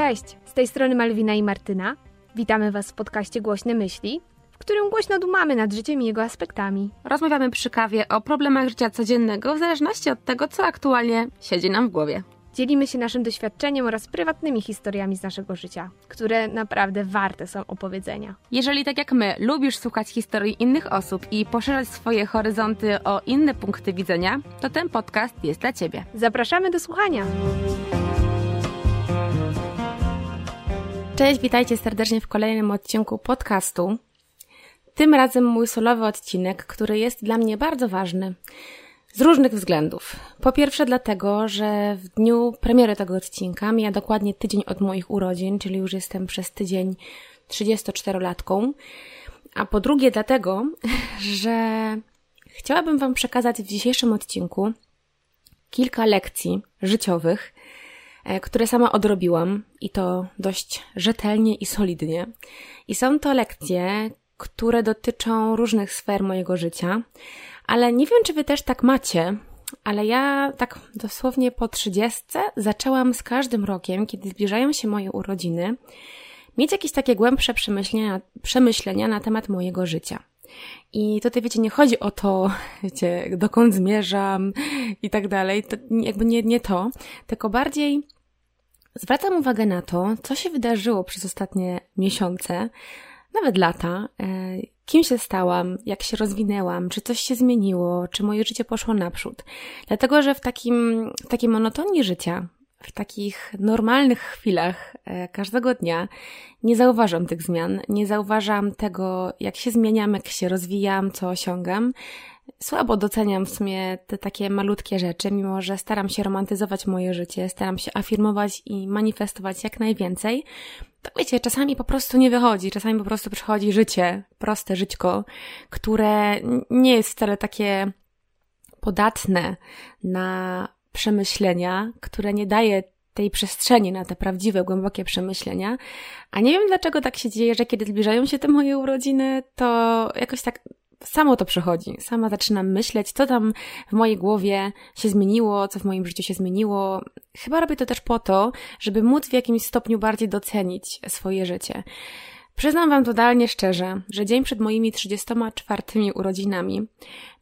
Cześć, z tej strony Malwina i Martyna. Witamy Was w podcaście Głośne Myśli, w którym głośno dumamy nad życiem i jego aspektami. Rozmawiamy przy kawie o problemach życia codziennego w zależności od tego, co aktualnie siedzi nam w głowie. Dzielimy się naszym doświadczeniem oraz prywatnymi historiami z naszego życia, które naprawdę warte są opowiedzenia. Jeżeli tak jak my lubisz słuchać historii innych osób i poszerzać swoje horyzonty o inne punkty widzenia, to ten podcast jest dla Ciebie. Zapraszamy do słuchania! Cześć, witajcie serdecznie w kolejnym odcinku podcastu. Tym razem mój solowy odcinek, który jest dla mnie bardzo ważny. Z różnych względów. Po pierwsze dlatego, że w dniu premiery tego odcinka mija dokładnie tydzień od moich urodzin, czyli już jestem przez tydzień 34-latką. A po drugie dlatego, że chciałabym Wam przekazać w dzisiejszym odcinku kilka lekcji życiowych, które sama odrobiłam i to dość rzetelnie i solidnie. I są to lekcje, które dotyczą różnych sfer mojego życia, ale nie wiem, czy wy też tak macie, ale ja tak dosłownie po trzydziestce zaczęłam z każdym rokiem, kiedy zbliżają się moje urodziny, mieć jakieś takie głębsze przemyślenia, przemyślenia na temat mojego życia. I tutaj, wiecie, nie chodzi o to, wiecie, dokąd zmierzam i tak dalej, to jakby nie, nie to, tylko bardziej zwracam uwagę na to, co się wydarzyło przez ostatnie miesiące, nawet lata, e, kim się stałam, jak się rozwinęłam, czy coś się zmieniło, czy moje życie poszło naprzód. Dlatego, że w takim, w takiej monotonii życia, w takich normalnych chwilach e, każdego dnia nie zauważam tych zmian, nie zauważam tego, jak się zmieniam, jak się rozwijam, co osiągam. Słabo doceniam w sumie te takie malutkie rzeczy, mimo że staram się romantyzować moje życie, staram się afirmować i manifestować jak najwięcej. To wiecie, czasami po prostu nie wychodzi, czasami po prostu przychodzi życie, proste żyćko, które nie jest wcale takie podatne na przemyślenia, które nie daje tej przestrzeni na te prawdziwe, głębokie przemyślenia. A nie wiem dlaczego tak się dzieje, że kiedy zbliżają się te moje urodziny, to jakoś tak samo to przychodzi. Sama zaczynam myśleć, co tam w mojej głowie się zmieniło, co w moim życiu się zmieniło. Chyba robię to też po to, żeby móc w jakimś stopniu bardziej docenić swoje życie. Przyznam Wam totalnie szczerze, że dzień przed moimi 34 urodzinami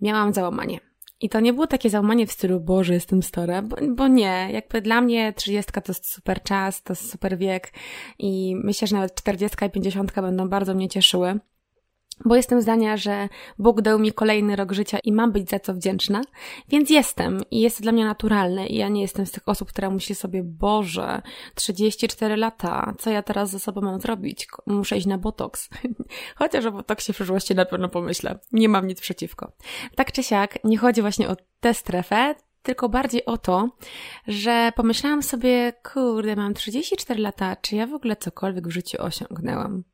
miałam załamanie. I to nie było takie załamanie w stylu, Boże, jestem stara, bo, bo nie. Jakby dla mnie 30 to jest super czas, to jest super wiek i myślę, że nawet 40 i 50 będą bardzo mnie cieszyły bo jestem zdania, że Bóg dał mi kolejny rok życia i mam być za co wdzięczna, więc jestem i jest to dla mnie naturalne i ja nie jestem z tych osób, która myśli sobie, Boże, 34 lata, co ja teraz ze sobą mam zrobić? Muszę iść na botoks. Chociaż o botoksie w przyszłości na pewno pomyślę. Nie mam nic przeciwko. Tak czy siak, nie chodzi właśnie o tę strefę, tylko bardziej o to, że pomyślałam sobie, kurde, mam 34 lata, czy ja w ogóle cokolwiek w życiu osiągnęłam?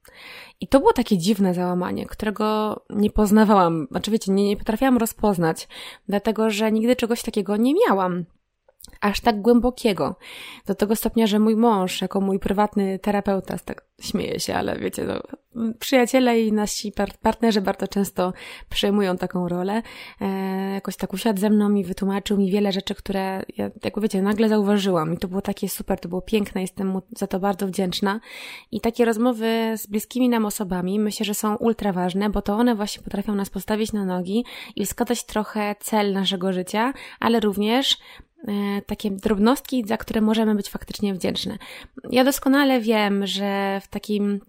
I to było takie dziwne załamanie, którego nie poznawałam, oczywiście nie, nie potrafiłam rozpoznać, dlatego że nigdy czegoś takiego nie miałam aż tak głębokiego. Do tego stopnia, że mój mąż, jako mój prywatny terapeuta, tak śmieje się, ale wiecie, no, przyjaciele i nasi partnerzy bardzo często przejmują taką rolę. E, jakoś tak usiadł ze mną i wytłumaczył mi wiele rzeczy, które ja, jak wiecie, nagle zauważyłam i to było takie super, to było piękne, jestem mu za to bardzo wdzięczna. I takie rozmowy z bliskimi nam osobami myślę, że są ultra ważne, bo to one właśnie potrafią nas postawić na nogi i wskazać trochę cel naszego życia, ale również takie drobnostki, za które możemy być faktycznie wdzięczne. Ja doskonale wiem, że w takim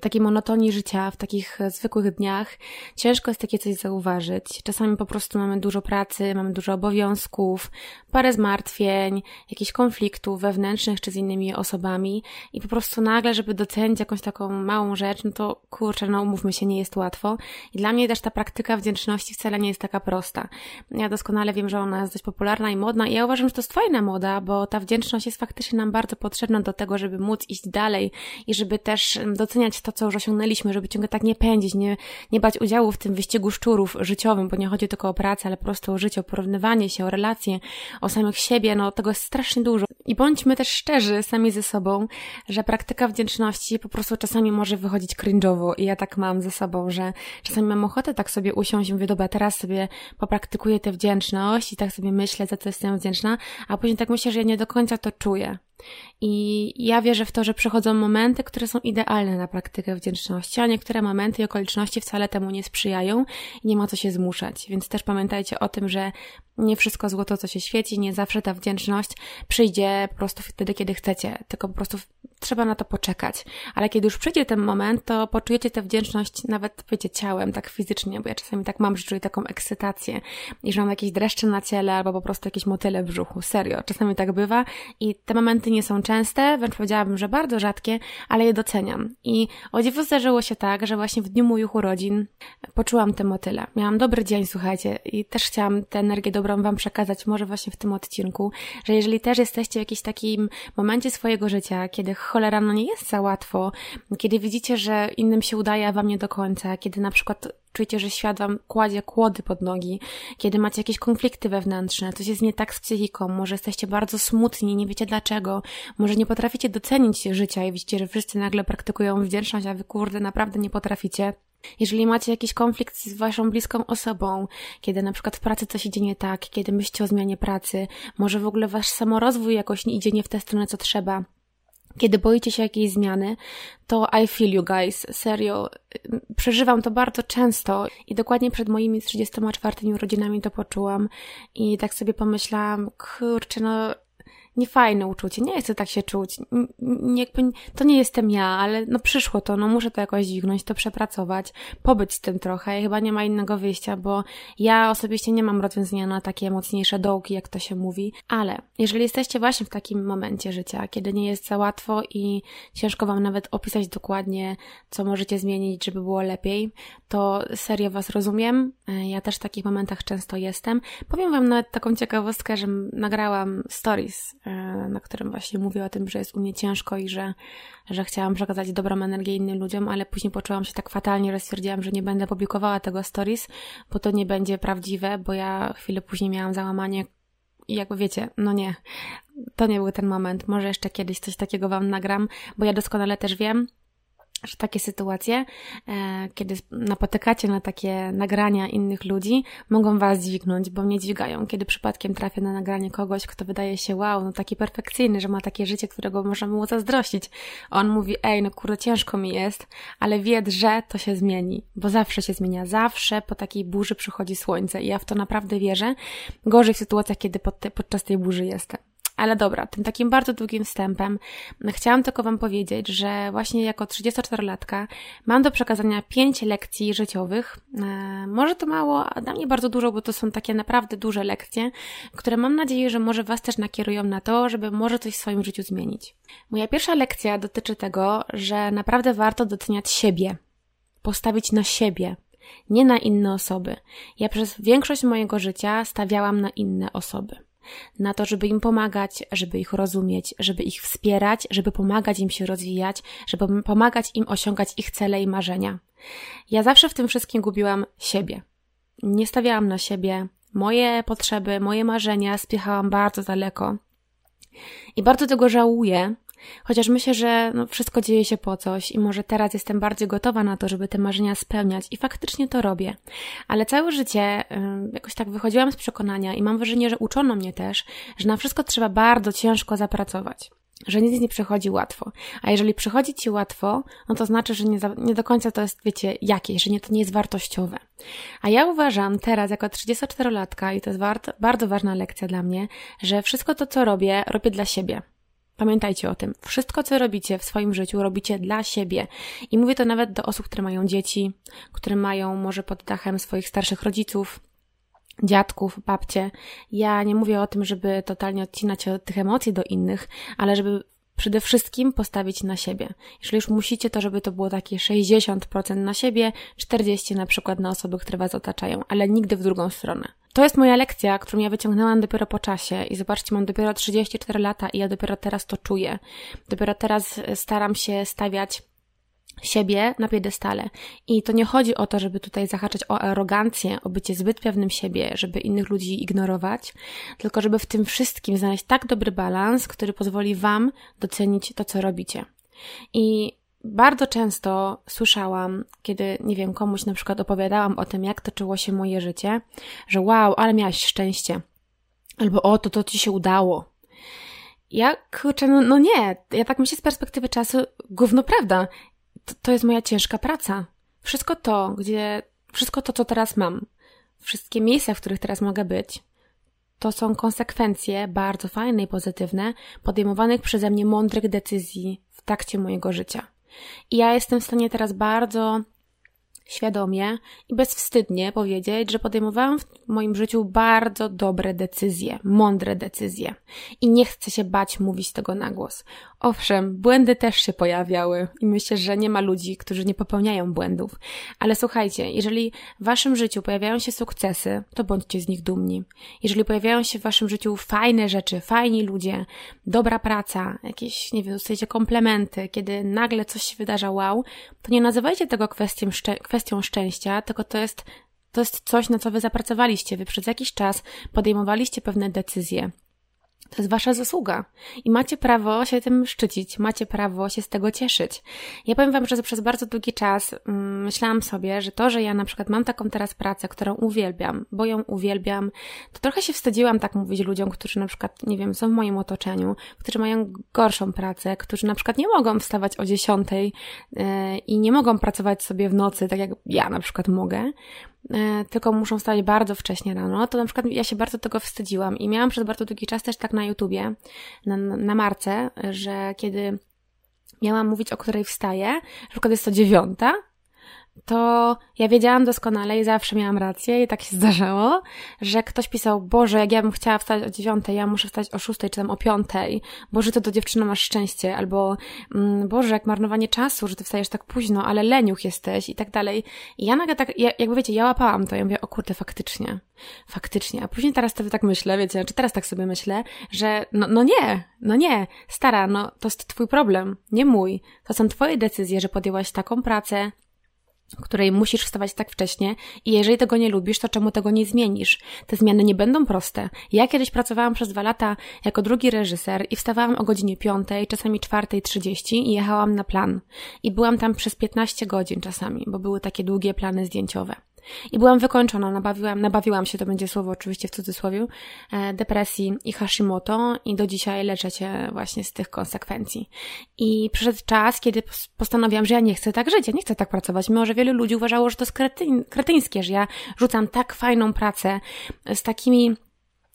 takiej monotonii życia, w takich zwykłych dniach, ciężko jest takie coś zauważyć. Czasami po prostu mamy dużo pracy, mamy dużo obowiązków, parę zmartwień, jakichś konfliktów wewnętrznych czy z innymi osobami i po prostu nagle, żeby docenić jakąś taką małą rzecz, no to kurczę, no umówmy się, nie jest łatwo. I dla mnie też ta praktyka wdzięczności wcale nie jest taka prosta. Ja doskonale wiem, że ona jest dość popularna i modna i ja uważam, że to jest fajna moda, bo ta wdzięczność jest faktycznie nam bardzo potrzebna do tego, żeby móc iść dalej i żeby też doceniać to, co już osiągnęliśmy, żeby ciągle tak nie pędzić, nie, nie brać udziału w tym wyścigu szczurów życiowym, bo nie chodzi tylko o pracę, ale po prostu o życie, o porównywanie się, o relacje, o samych siebie, no tego jest strasznie dużo. I bądźmy też szczerzy sami ze sobą, że praktyka wdzięczności po prostu czasami może wychodzić cringe'owo i ja tak mam ze sobą, że czasami mam ochotę tak sobie usiąść i mówię, dobra, teraz sobie popraktykuję tę wdzięczność i tak sobie myślę, za co jestem wdzięczna, a później tak myślę, że ja nie do końca to czuję. I ja wierzę w to, że przychodzą momenty, które są idealne na praktykę wdzięczności, a niektóre momenty i okoliczności wcale temu nie sprzyjają i nie ma co się zmuszać. Więc też pamiętajcie o tym, że nie wszystko złoto, co się świeci, nie zawsze ta wdzięczność przyjdzie po prostu wtedy, kiedy chcecie, tylko po prostu trzeba na to poczekać. Ale kiedy już przyjdzie ten moment, to poczujecie tę wdzięczność nawet, wiecie, ciałem, tak fizycznie, bo ja czasami tak mam, że czuję taką ekscytację i że mam jakieś dreszcze na ciele albo po prostu jakieś motyle w brzuchu. Serio, czasami tak bywa i te momenty nie są częste, wręcz powiedziałabym, że bardzo rzadkie, ale je doceniam. I o dziwo zdarzyło się tak, że właśnie w dniu moich urodzin poczułam te motyle. Miałam dobry dzień, słuchajcie, i też chciałam tę energię dobrą Wam przekazać, może właśnie w tym odcinku, że jeżeli też jesteście w jakimś takim momencie swojego życia, kiedy cholera, no nie jest za łatwo, kiedy widzicie, że innym się udaje, a Wam nie do końca, kiedy na przykład czujecie, że świat wam kładzie kłody pod nogi, kiedy macie jakieś konflikty wewnętrzne, coś jest nie tak z psychiką, może jesteście bardzo smutni, nie wiecie dlaczego, może nie potraficie docenić życia i widzicie, że wszyscy nagle praktykują wdzięczność, a wy kurde naprawdę nie potraficie. Jeżeli macie jakiś konflikt z waszą bliską osobą, kiedy na przykład w pracy coś idzie nie tak, kiedy myślicie o zmianie pracy, może w ogóle wasz samorozwój jakoś nie idzie nie w tę stronę, co trzeba, kiedy boicie się jakiejś zmiany, to I feel you guys, serio. Przeżywam to bardzo często i dokładnie przed moimi 34 urodzinami to poczułam i tak sobie pomyślałam, kurczę, no niefajne uczucie, nie chcę tak się czuć, nie, to nie jestem ja, ale no przyszło to, no muszę to jakoś dźwignąć, to przepracować, pobyć z tym trochę. I chyba nie ma innego wyjścia, bo ja osobiście nie mam rozwiązania na takie mocniejsze dołki, jak to się mówi, ale jeżeli jesteście właśnie w takim momencie życia, kiedy nie jest za łatwo i ciężko wam nawet opisać dokładnie, co możecie zmienić, żeby było lepiej, to serio was rozumiem, ja też w takich momentach często jestem. Powiem wam nawet taką ciekawostkę, że nagrałam stories E, na którym właśnie mówię o tym, że jest u mnie ciężko i że, że chciałam przekazać dobrą energię innym ludziom, ale później poczułam się tak fatalnie, że stwierdziłam, że nie będę publikowała tego stories, bo to nie będzie prawdziwe, bo ja chwilę później miałam załamanie i jakby wiecie, no nie, to nie był ten moment. Może jeszcze kiedyś coś takiego Wam nagram, bo ja doskonale też wiem, że takie sytuacje, e, kiedy napotykacie na takie nagrania innych ludzi, mogą was dźwignąć, bo mnie dźwigają. Kiedy przypadkiem trafię na nagranie kogoś, kto wydaje się wow, no taki perfekcyjny, że ma takie życie, którego możemy mu zazdrościć. On mówi, ej, no kurde, ciężko mi jest, ale wiedz, że to się zmieni, bo zawsze się zmienia. Zawsze po takiej burzy przychodzi słońce i ja w to naprawdę wierzę. Gorzej w sytuacjach, kiedy pod te, podczas tej burzy jestem. Ale dobra, tym takim bardzo długim wstępem chciałam tylko Wam powiedzieć, że właśnie jako 34-latka mam do przekazania 5 lekcji życiowych. E, może to mało, a dla mnie bardzo dużo, bo to są takie naprawdę duże lekcje, które mam nadzieję, że może Was też nakierują na to, żeby może coś w swoim życiu zmienić. Moja pierwsza lekcja dotyczy tego, że naprawdę warto doceniać siebie, postawić na siebie, nie na inne osoby. Ja przez większość mojego życia stawiałam na inne osoby na to, żeby im pomagać, żeby ich rozumieć, żeby ich wspierać, żeby pomagać im się rozwijać, żeby pomagać im osiągać ich cele i marzenia. Ja zawsze w tym wszystkim gubiłam siebie. Nie stawiałam na siebie. Moje potrzeby, moje marzenia spiechałam bardzo daleko. I bardzo tego żałuję, Chociaż myślę, że no, wszystko dzieje się po coś i może teraz jestem bardziej gotowa na to, żeby te marzenia spełniać i faktycznie to robię. Ale całe życie jakoś tak wychodziłam z przekonania i mam wrażenie, że uczono mnie też, że na wszystko trzeba bardzo ciężko zapracować że nic nie przychodzi łatwo. A jeżeli przychodzi ci łatwo, no to znaczy, że nie, za, nie do końca to jest, wiecie, jakieś, że nie, to nie jest wartościowe. A ja uważam teraz, jako 34-latka, i to jest bardzo ważna lekcja dla mnie, że wszystko to, co robię, robię dla siebie. Pamiętajcie o tym. Wszystko, co robicie w swoim życiu, robicie dla siebie. I mówię to nawet do osób, które mają dzieci, które mają może pod dachem swoich starszych rodziców, dziadków, babcie. Ja nie mówię o tym, żeby totalnie odcinać od tych emocji do innych, ale żeby przede wszystkim postawić na siebie. Jeżeli już musicie, to żeby to było takie 60% na siebie, 40% na przykład na osoby, które Was otaczają, ale nigdy w drugą stronę. To jest moja lekcja, którą ja wyciągnęłam dopiero po czasie i zobaczcie, mam dopiero 34 lata i ja dopiero teraz to czuję. Dopiero teraz staram się stawiać siebie na piedestale. I to nie chodzi o to, żeby tutaj zahaczać o arogancję, o bycie zbyt pewnym siebie, żeby innych ludzi ignorować, tylko żeby w tym wszystkim znaleźć tak dobry balans, który pozwoli Wam docenić to, co robicie. I bardzo często słyszałam, kiedy, nie wiem, komuś na przykład opowiadałam o tym, jak toczyło się moje życie, że wow, ale miałaś szczęście. Albo o, to to ci się udało. ja, kurczę, no, no nie, ja tak myślę z perspektywy czasu, gówno prawda, to, jest moja ciężka praca. Wszystko to, gdzie, wszystko to, co teraz mam, wszystkie miejsca, w których teraz mogę być, to są konsekwencje bardzo fajne i pozytywne podejmowanych przeze mnie mądrych decyzji w trakcie mojego życia. I ja jestem w stanie teraz bardzo świadomie i bezwstydnie powiedzieć, że podejmowałam w moim życiu bardzo dobre decyzje, mądre decyzje. I nie chcę się bać mówić tego na głos. Owszem, błędy też się pojawiały i myślę, że nie ma ludzi, którzy nie popełniają błędów. Ale słuchajcie, jeżeli w waszym życiu pojawiają się sukcesy, to bądźcie z nich dumni. Jeżeli pojawiają się w waszym życiu fajne rzeczy, fajni ludzie, dobra praca, jakieś, nie wiem, dostajecie komplementy, kiedy nagle coś się wydarza wow, to nie nazywajcie tego kwestią, kwestią szczęścia, tylko to jest to jest coś, na co wy zapracowaliście. Wy przez jakiś czas podejmowaliście pewne decyzje. To jest wasza zasługa i macie prawo się tym szczycić, macie prawo się z tego cieszyć. Ja powiem wam, że przez bardzo długi czas mm, myślałam sobie, że to, że ja na przykład mam taką teraz pracę, którą uwielbiam, bo ją uwielbiam, to trochę się wstydziłam tak mówić ludziom, którzy na przykład, nie wiem, są w moim otoczeniu, którzy mają gorszą pracę, którzy na przykład nie mogą wstawać o dziesiątej yy, i nie mogą pracować sobie w nocy, tak jak ja na przykład mogę, E, tylko muszą wstać bardzo wcześnie rano, to na przykład ja się bardzo tego wstydziłam i miałam przez bardzo długi czas też tak na YouTubie, na, na marce, że kiedy miałam mówić, o której wstaję, na przykład jest to dziewiąta, to ja wiedziałam doskonale i zawsze miałam rację i tak się zdarzało, że ktoś pisał, Boże, jak ja bym chciała wstać o dziewiątej, ja muszę wstać o szóstej, czy tam o piątej, Boże, to do dziewczyny masz szczęście, albo mm, Boże, jak marnowanie czasu, że ty wstajesz tak późno, ale leniuch jesteś i tak dalej. I ja nagle tak, ja, jakby wiecie, ja łapałam to, ja mówię, o kurde, faktycznie, faktycznie. A później teraz sobie tak myślę, wiecie, czy teraz tak sobie myślę, że no, no nie, no nie, stara, no to jest twój problem, nie mój. To są twoje decyzje, że podjęłaś taką pracę, której musisz wstawać tak wcześnie i jeżeli tego nie lubisz, to czemu tego nie zmienisz? Te zmiany nie będą proste. Ja kiedyś pracowałam przez dwa lata jako drugi reżyser i wstawałam o godzinie piątej, czasami czwartej trzydzieści i jechałam na plan. I byłam tam przez 15 godzin czasami, bo były takie długie plany zdjęciowe. I byłam wykończona, nabawiłam, nabawiłam się, to będzie słowo oczywiście w cudzysłowie, e, depresji i Hashimoto i do dzisiaj leczę się właśnie z tych konsekwencji. I przyszedł czas, kiedy postanowiłam, że ja nie chcę tak żyć, ja nie chcę tak pracować, mimo że wielu ludzi uważało, że to jest kretyn, kretyńskie, że ja rzucam tak fajną pracę z takimi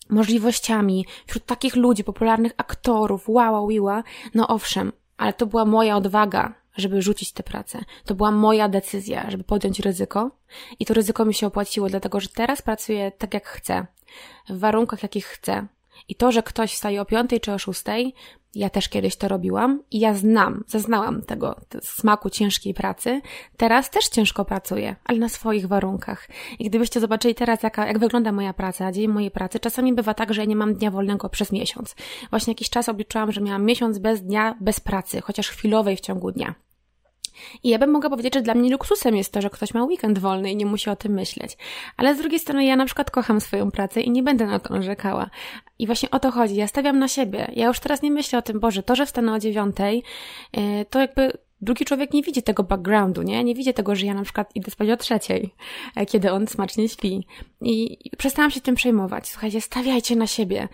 możliwościami wśród takich ludzi, popularnych aktorów, wow, wiła, no owszem, ale to była moja odwaga, żeby rzucić tę pracę. To była moja decyzja, żeby podjąć ryzyko i to ryzyko mi się opłaciło, dlatego że teraz pracuję tak jak chcę, w warunkach jakich chcę. I to, że ktoś wstaje o piątej czy o szóstej, ja też kiedyś to robiłam i ja znam, zaznałam tego smaku ciężkiej pracy. Teraz też ciężko pracuję, ale na swoich warunkach. I gdybyście zobaczyli teraz, jaka, jak wygląda moja praca, dzień mojej pracy, czasami bywa tak, że ja nie mam dnia wolnego przez miesiąc. Właśnie jakiś czas obliczyłam, że miałam miesiąc bez dnia, bez pracy, chociaż chwilowej w ciągu dnia. I ja bym mogła powiedzieć, że dla mnie luksusem jest to, że ktoś ma weekend wolny i nie musi o tym myśleć. Ale z drugiej strony ja na przykład kocham swoją pracę i nie będę na to narzekała. I właśnie o to chodzi. Ja stawiam na siebie. Ja już teraz nie myślę o tym, Boże, to, że wstanę o dziewiątej, e, to jakby drugi człowiek nie widzi tego backgroundu, nie? Nie widzi tego, że ja na przykład idę spać o trzeciej, e, kiedy on smacznie śpi. I przestałam się tym przejmować. Słuchajcie, stawiajcie na siebie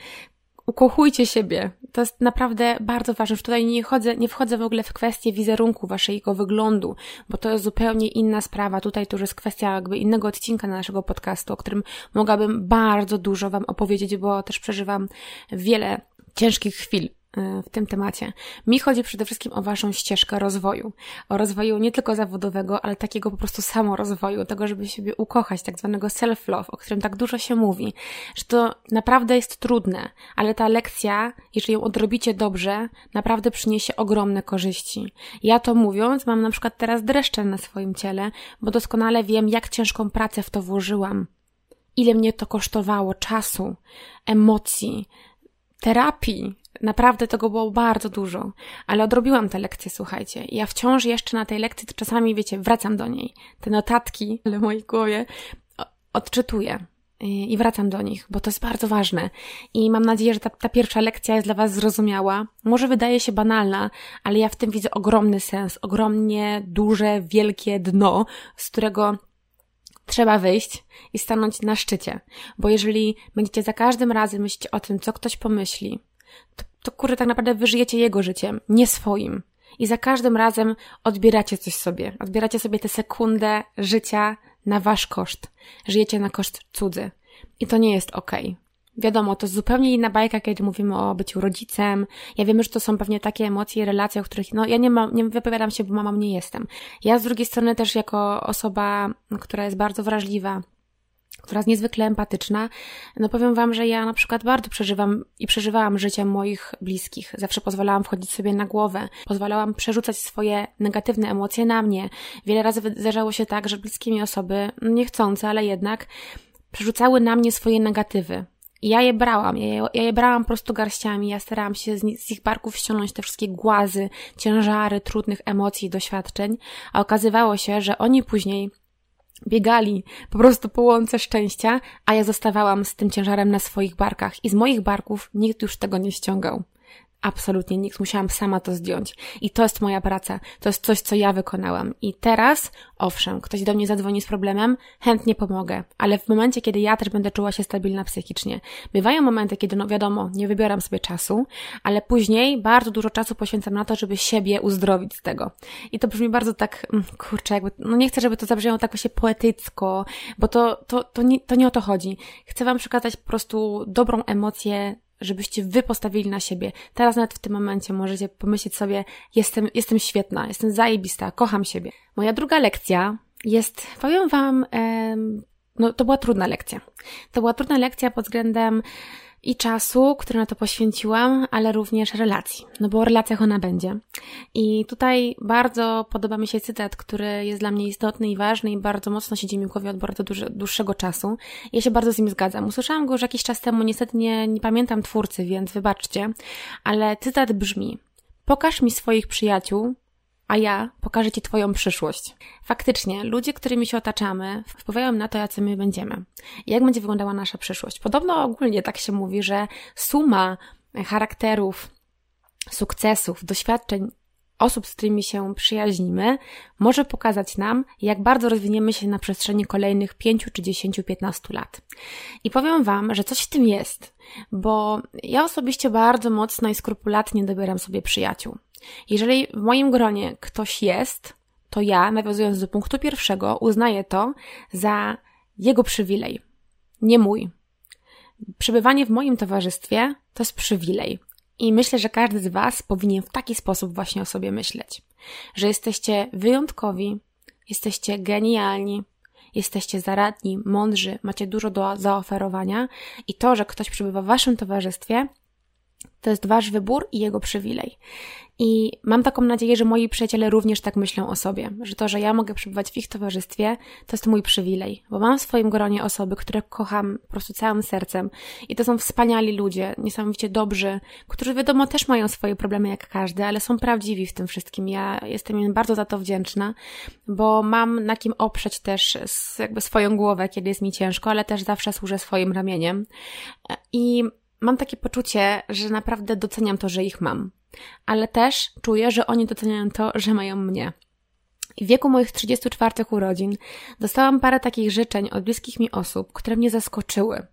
ukochujcie siebie. To jest naprawdę bardzo ważne. Już tutaj nie, chodzę, nie wchodzę w ogóle w kwestię wizerunku waszego wyglądu, bo to jest zupełnie inna sprawa. Tutaj to już jest kwestia jakby innego odcinka naszego podcastu, o którym mogłabym bardzo dużo wam opowiedzieć, bo też przeżywam wiele ciężkich chwil w tym temacie. Mi chodzi przede wszystkim o Waszą ścieżkę rozwoju. O rozwoju nie tylko zawodowego, ale takiego po prostu samorozwoju, tego, żeby siebie ukochać, tak zwanego self-love, o którym tak dużo się mówi, że to naprawdę jest trudne, ale ta lekcja, jeżeli ją odrobicie dobrze, naprawdę przyniesie ogromne korzyści. Ja to mówiąc, mam na przykład teraz dreszcze na swoim ciele, bo doskonale wiem, jak ciężką pracę w to włożyłam. Ile mnie to kosztowało czasu, emocji, terapii, Naprawdę tego było bardzo dużo, ale odrobiłam tę lekcję, słuchajcie. Ja wciąż jeszcze na tej lekcji, to czasami, wiecie, wracam do niej. Te notatki, ale w mojej głowie odczytuję i wracam do nich, bo to jest bardzo ważne. I mam nadzieję, że ta, ta pierwsza lekcja jest dla Was zrozumiała. Może wydaje się banalna, ale ja w tym widzę ogromny sens, ogromnie duże, wielkie dno, z którego trzeba wyjść i stanąć na szczycie. Bo jeżeli będziecie za każdym razem myśleć o tym, co ktoś pomyśli, to, to kurde, tak naprawdę wy żyjecie jego życiem, nie swoim. I za każdym razem odbieracie coś sobie. Odbieracie sobie tę sekundę życia na wasz koszt. Żyjecie na koszt cudzy. I to nie jest okej. Okay. Wiadomo, to zupełnie inna bajka, kiedy mówimy o byciu rodzicem. Ja wiem, że to są pewnie takie emocje i relacje, o których, no ja nie mam, nie wypowiadam się, bo mamą nie jestem. Ja z drugiej strony też jako osoba, która jest bardzo wrażliwa, jest niezwykle empatyczna, no powiem Wam, że ja na przykład bardzo przeżywam i przeżywałam życie moich bliskich. Zawsze pozwalałam wchodzić sobie na głowę, pozwalałam przerzucać swoje negatywne emocje na mnie. Wiele razy zdarzało się tak, że bliskie mi osoby, no niechcące, ale jednak, przerzucały na mnie swoje negatywy. I ja je brałam, ja je, ja je brałam po prostu garściami, ja starałam się z, z ich barków ściągnąć te wszystkie głazy, ciężary trudnych emocji i doświadczeń, a okazywało się, że oni później biegali po prostu po łące szczęścia, a ja zostawałam z tym ciężarem na swoich barkach i z moich barków nikt już tego nie ściągał. Absolutnie nikt, musiałam sama to zdjąć. I to jest moja praca, to jest coś, co ja wykonałam. I teraz, owszem, ktoś do mnie zadzwoni z problemem, chętnie pomogę, ale w momencie, kiedy ja też będę czuła się stabilna psychicznie. Bywają momenty, kiedy, no wiadomo, nie wybieram sobie czasu, ale później bardzo dużo czasu poświęcam na to, żeby siebie uzdrowić z tego. I to brzmi bardzo tak, mm, kurczę, jakby, no nie chcę, żeby to zabrzmiało tak właśnie poetycko, bo to, to, to, nie, to nie o to chodzi. Chcę Wam przekazać po prostu dobrą emocję, żebyście wy postawili na siebie. Teraz nawet w tym momencie możecie pomyśleć sobie, jestem, jestem świetna, jestem zajebista, kocham siebie. Moja druga lekcja jest, powiem wam, no to była trudna lekcja. To była trudna lekcja pod względem i czasu, który na to poświęciłam, ale również relacji, no bo o relacjach ona będzie. I tutaj bardzo podoba mi się cytat, który jest dla mnie istotny i ważny i bardzo mocno siedzi mi w głowie od bardzo dłuższego czasu. Ja się bardzo z nim zgadzam. Usłyszałam go już jakiś czas temu, niestety nie, nie pamiętam twórcy, więc wybaczcie, ale cytat brzmi Pokaż mi swoich przyjaciół, a ja pokażę Ci Twoją przyszłość. Faktycznie, ludzie, którymi się otaczamy, wpływają na to, jacy my będziemy. Jak będzie wyglądała nasza przyszłość. Podobno ogólnie tak się mówi, że suma charakterów, sukcesów, doświadczeń osób, z którymi się przyjaźnimy, może pokazać nam, jak bardzo rozwiniemy się na przestrzeni kolejnych 5 czy 10, 15 lat. I powiem Wam, że coś w tym jest, bo ja osobiście bardzo mocno i skrupulatnie dobieram sobie przyjaciół. Jeżeli w moim gronie ktoś jest, to ja, nawiązując do punktu pierwszego, uznaję to za jego przywilej, nie mój. Przebywanie w moim towarzystwie to jest przywilej. I myślę, że każdy z Was powinien w taki sposób właśnie o sobie myśleć. Że jesteście wyjątkowi, jesteście genialni, jesteście zaradni, mądrzy, macie dużo do zaoferowania i to, że ktoś przebywa w Waszym towarzystwie, to jest Wasz wybór i jego przywilej. I mam taką nadzieję, że moi przyjaciele również tak myślą o sobie, że to, że ja mogę przebywać w ich towarzystwie, to jest mój przywilej, bo mam w swoim gronie osoby, które kocham po prostu całym sercem i to są wspaniali ludzie, niesamowicie dobrzy, którzy wiadomo też mają swoje problemy jak każdy, ale są prawdziwi w tym wszystkim. Ja jestem im bardzo za to wdzięczna, bo mam na kim oprzeć też jakby swoją głowę, kiedy jest mi ciężko, ale też zawsze służę swoim ramieniem. I mam takie poczucie, że naprawdę doceniam to, że ich mam. Ale też czuję, że oni doceniają to, że mają mnie. W wieku moich 34 urodzin dostałam parę takich życzeń od bliskich mi osób, które mnie zaskoczyły,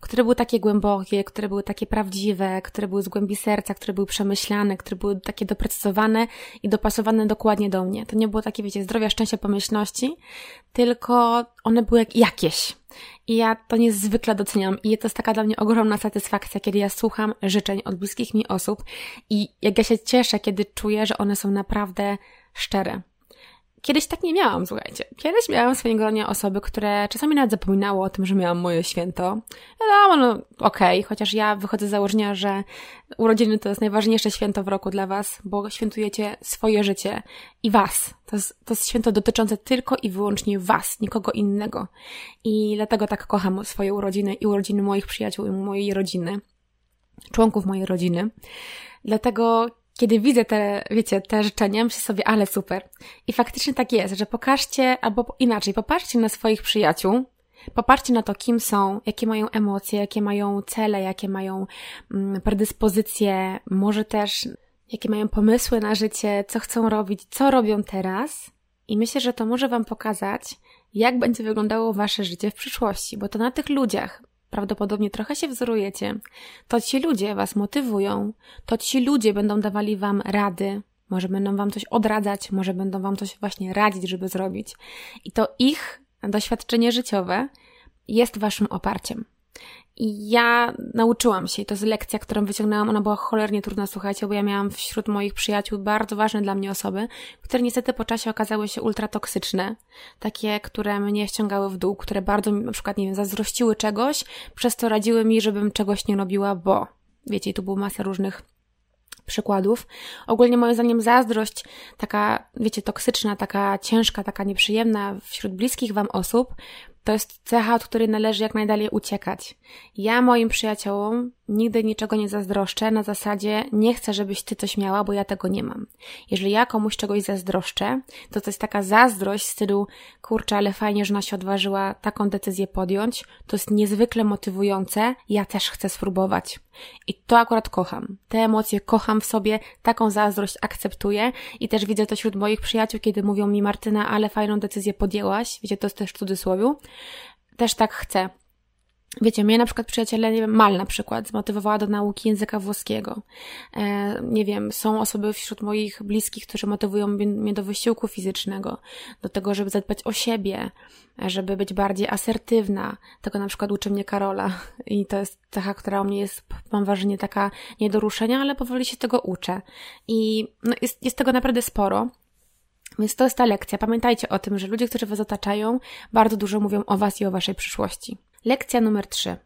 które były takie głębokie, które były takie prawdziwe, które były z głębi serca, które były przemyślane, które były takie doprecyzowane i dopasowane dokładnie do mnie. To nie było takie, wiecie, zdrowia, szczęścia, pomyślności, tylko one były jakieś. I ja to niezwykle doceniam i to jest taka dla mnie ogromna satysfakcja, kiedy ja słucham życzeń od bliskich mi osób i jak ja się cieszę, kiedy czuję, że one są naprawdę szczere. Kiedyś tak nie miałam, słuchajcie. Kiedyś miałam w swoim gronie osoby, które czasami nawet zapominało o tym, że miałam moje święto. No, no okej, okay, chociaż ja wychodzę z założenia, że urodziny to jest najważniejsze święto w roku dla Was, bo świętujecie swoje życie i Was. To jest, to jest święto dotyczące tylko i wyłącznie Was, nikogo innego. I dlatego tak kocham swoje urodziny i urodziny moich przyjaciół i mojej rodziny, członków mojej rodziny. Dlatego kiedy widzę te, wiecie, te życzenia, myślę sobie, ale super. I faktycznie tak jest, że pokażcie, albo inaczej, popatrzcie na swoich przyjaciół, popatrzcie na to, kim są, jakie mają emocje, jakie mają cele, jakie mają mm, predyspozycje, może też jakie mają pomysły na życie, co chcą robić, co robią teraz. I myślę, że to może Wam pokazać, jak będzie wyglądało Wasze życie w przyszłości, bo to na tych ludziach prawdopodobnie trochę się wzorujecie, to ci ludzie was motywują, to ci ludzie będą dawali wam rady, może będą wam coś odradzać, może będą wam coś właśnie radzić, żeby zrobić. I to ich doświadczenie życiowe jest waszym oparciem. I ja nauczyłam się, i to jest lekcja, którą wyciągnęłam, ona była cholernie trudna, słuchajcie, bo ja miałam wśród moich przyjaciół bardzo ważne dla mnie osoby, które niestety po czasie okazały się ultratoksyczne. Takie, które mnie ściągały w dół, które bardzo na przykład, nie wiem, zazdrościły czegoś, przez to radziły mi, żebym czegoś nie robiła, bo, wiecie, tu było masa różnych przykładów. Ogólnie moim zdaniem zazdrość, taka, wiecie, toksyczna, taka ciężka, taka nieprzyjemna wśród bliskich wam osób, to jest cecha, od której należy jak najdalej uciekać. Ja moim przyjaciołom nigdy niczego nie zazdroszczę na zasadzie nie chcę, żebyś ty coś miała, bo ja tego nie mam. Jeżeli ja komuś czegoś zazdroszczę, to to jest taka zazdrość w stylu kurczę, ale fajnie, że ona się odważyła taką decyzję podjąć. To jest niezwykle motywujące. Ja też chcę spróbować. I to akurat kocham. Te emocje kocham w sobie, taką zazdrość akceptuję i też widzę to wśród moich przyjaciół, kiedy mówią mi Martyna, ale fajną decyzję podjęłaś. Wiecie, to jest też w cudzysłowie. Też tak chcę. Wiecie, mnie na przykład przyjaciele, nie wiem, Mal na przykład, zmotywowała do nauki języka włoskiego. E, nie wiem, są osoby wśród moich bliskich, którzy motywują mnie do wysiłku fizycznego, do tego, żeby zadbać o siebie, żeby być bardziej asertywna. Tego na przykład uczy mnie Karola i to jest cecha, która u mnie jest, mam wrażenie, taka nie do ruszenia, ale powoli się tego uczę. I no, jest, jest tego naprawdę sporo. Więc to jest ta lekcja. Pamiętajcie o tym, że ludzie, którzy Was otaczają, bardzo dużo mówią o Was i o Waszej przyszłości. Lekcja numer 3.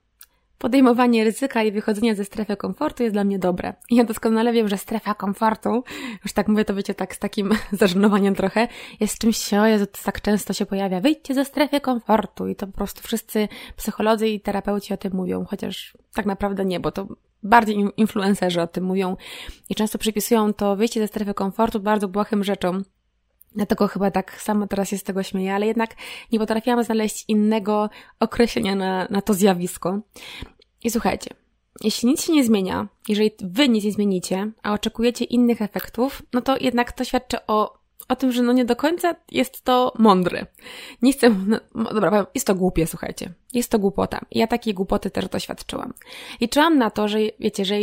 Podejmowanie ryzyka i wychodzenie ze strefy komfortu jest dla mnie dobre. Ja doskonale wiem, że strefa komfortu, już tak mówię to wiecie tak z takim zażenowaniem trochę, jest czymś, o to tak często się pojawia, wyjdźcie ze strefy komfortu i to po prostu wszyscy psycholodzy i terapeuci o tym mówią, chociaż tak naprawdę nie, bo to bardziej influencerzy o tym mówią i często przypisują to wyjście ze strefy komfortu bardzo błahym rzeczom, Dlatego chyba tak samo teraz się z tego śmieję, ale jednak nie potrafiłam znaleźć innego określenia na, na to zjawisko. I słuchajcie, jeśli nic się nie zmienia, jeżeli wy nic nie zmienicie, a oczekujecie innych efektów, no to jednak to świadczy o o tym, że no nie do końca jest to mądre. Nie chcę, no dobra, jest to głupie, słuchajcie. Jest to głupota. Ja takiej głupoty też doświadczyłam. Liczyłam na to, że wiecie, że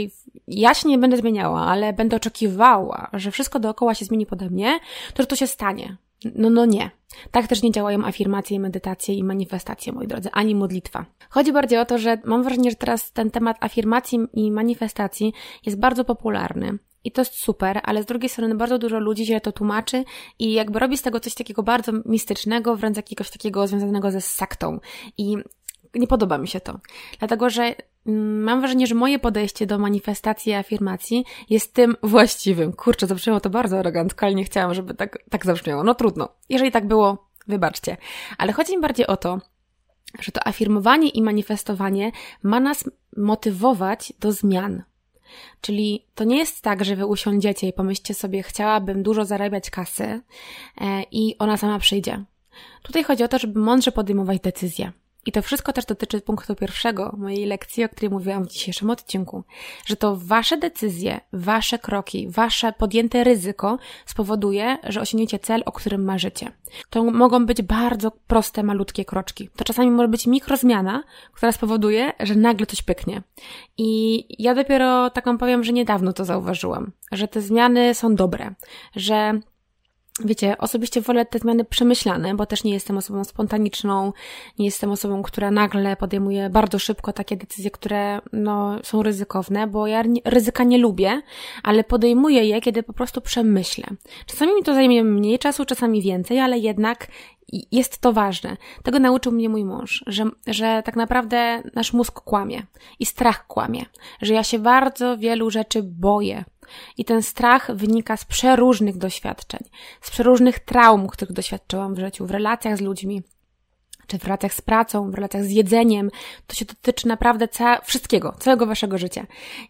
ja się nie będę zmieniała, ale będę oczekiwała, że wszystko dookoła się zmieni pode mnie, to że to się stanie. No, no nie. Tak też nie działają afirmacje, medytacje i manifestacje, moi drodzy, ani modlitwa. Chodzi bardziej o to, że mam wrażenie, że teraz ten temat afirmacji i manifestacji jest bardzo popularny. I to jest super, ale z drugiej strony bardzo dużo ludzi źle to tłumaczy i jakby robi z tego coś takiego bardzo mistycznego, wręcz jakiegoś takiego związanego ze sektą. I nie podoba mi się to. Dlatego, że mm, mam wrażenie, że moje podejście do manifestacji i afirmacji jest tym właściwym. Kurczę, zabrzmiało to bardzo arogancko, ale nie chciałam, żeby tak, tak zabrzmiało. No trudno. Jeżeli tak było, wybaczcie. Ale chodzi mi bardziej o to, że to afirmowanie i manifestowanie ma nas motywować do zmian. Czyli to nie jest tak, że wy usiądziecie i pomyślcie sobie, chciałabym dużo zarabiać kasy e, i ona sama przyjdzie. Tutaj chodzi o to, żeby mądrze podejmować decyzje. I to wszystko też dotyczy punktu pierwszego mojej lekcji, o której mówiłam w dzisiejszym odcinku, że to wasze decyzje, wasze kroki, wasze podjęte ryzyko spowoduje, że osiągniecie cel, o którym marzycie. To mogą być bardzo proste, malutkie kroczki. To czasami może być mikrozmiana, która spowoduje, że nagle coś pyknie. I ja dopiero taką powiem, że niedawno to zauważyłam, że te zmiany są dobre, że Wiecie, osobiście wolę te zmiany przemyślane, bo też nie jestem osobą spontaniczną, nie jestem osobą, która nagle podejmuje bardzo szybko takie decyzje, które no, są ryzykowne, bo ja ryzyka nie lubię, ale podejmuję je, kiedy po prostu przemyślę. Czasami mi to zajmie mniej czasu, czasami więcej, ale jednak jest to ważne. Tego nauczył mnie mój mąż, że, że tak naprawdę nasz mózg kłamie i strach kłamie, że ja się bardzo wielu rzeczy boję, i ten strach wynika z przeróżnych doświadczeń, z przeróżnych traum, których doświadczyłam w życiu, w relacjach z ludźmi, czy w relacjach z pracą, w relacjach z jedzeniem. To się dotyczy naprawdę ca wszystkiego, całego waszego życia.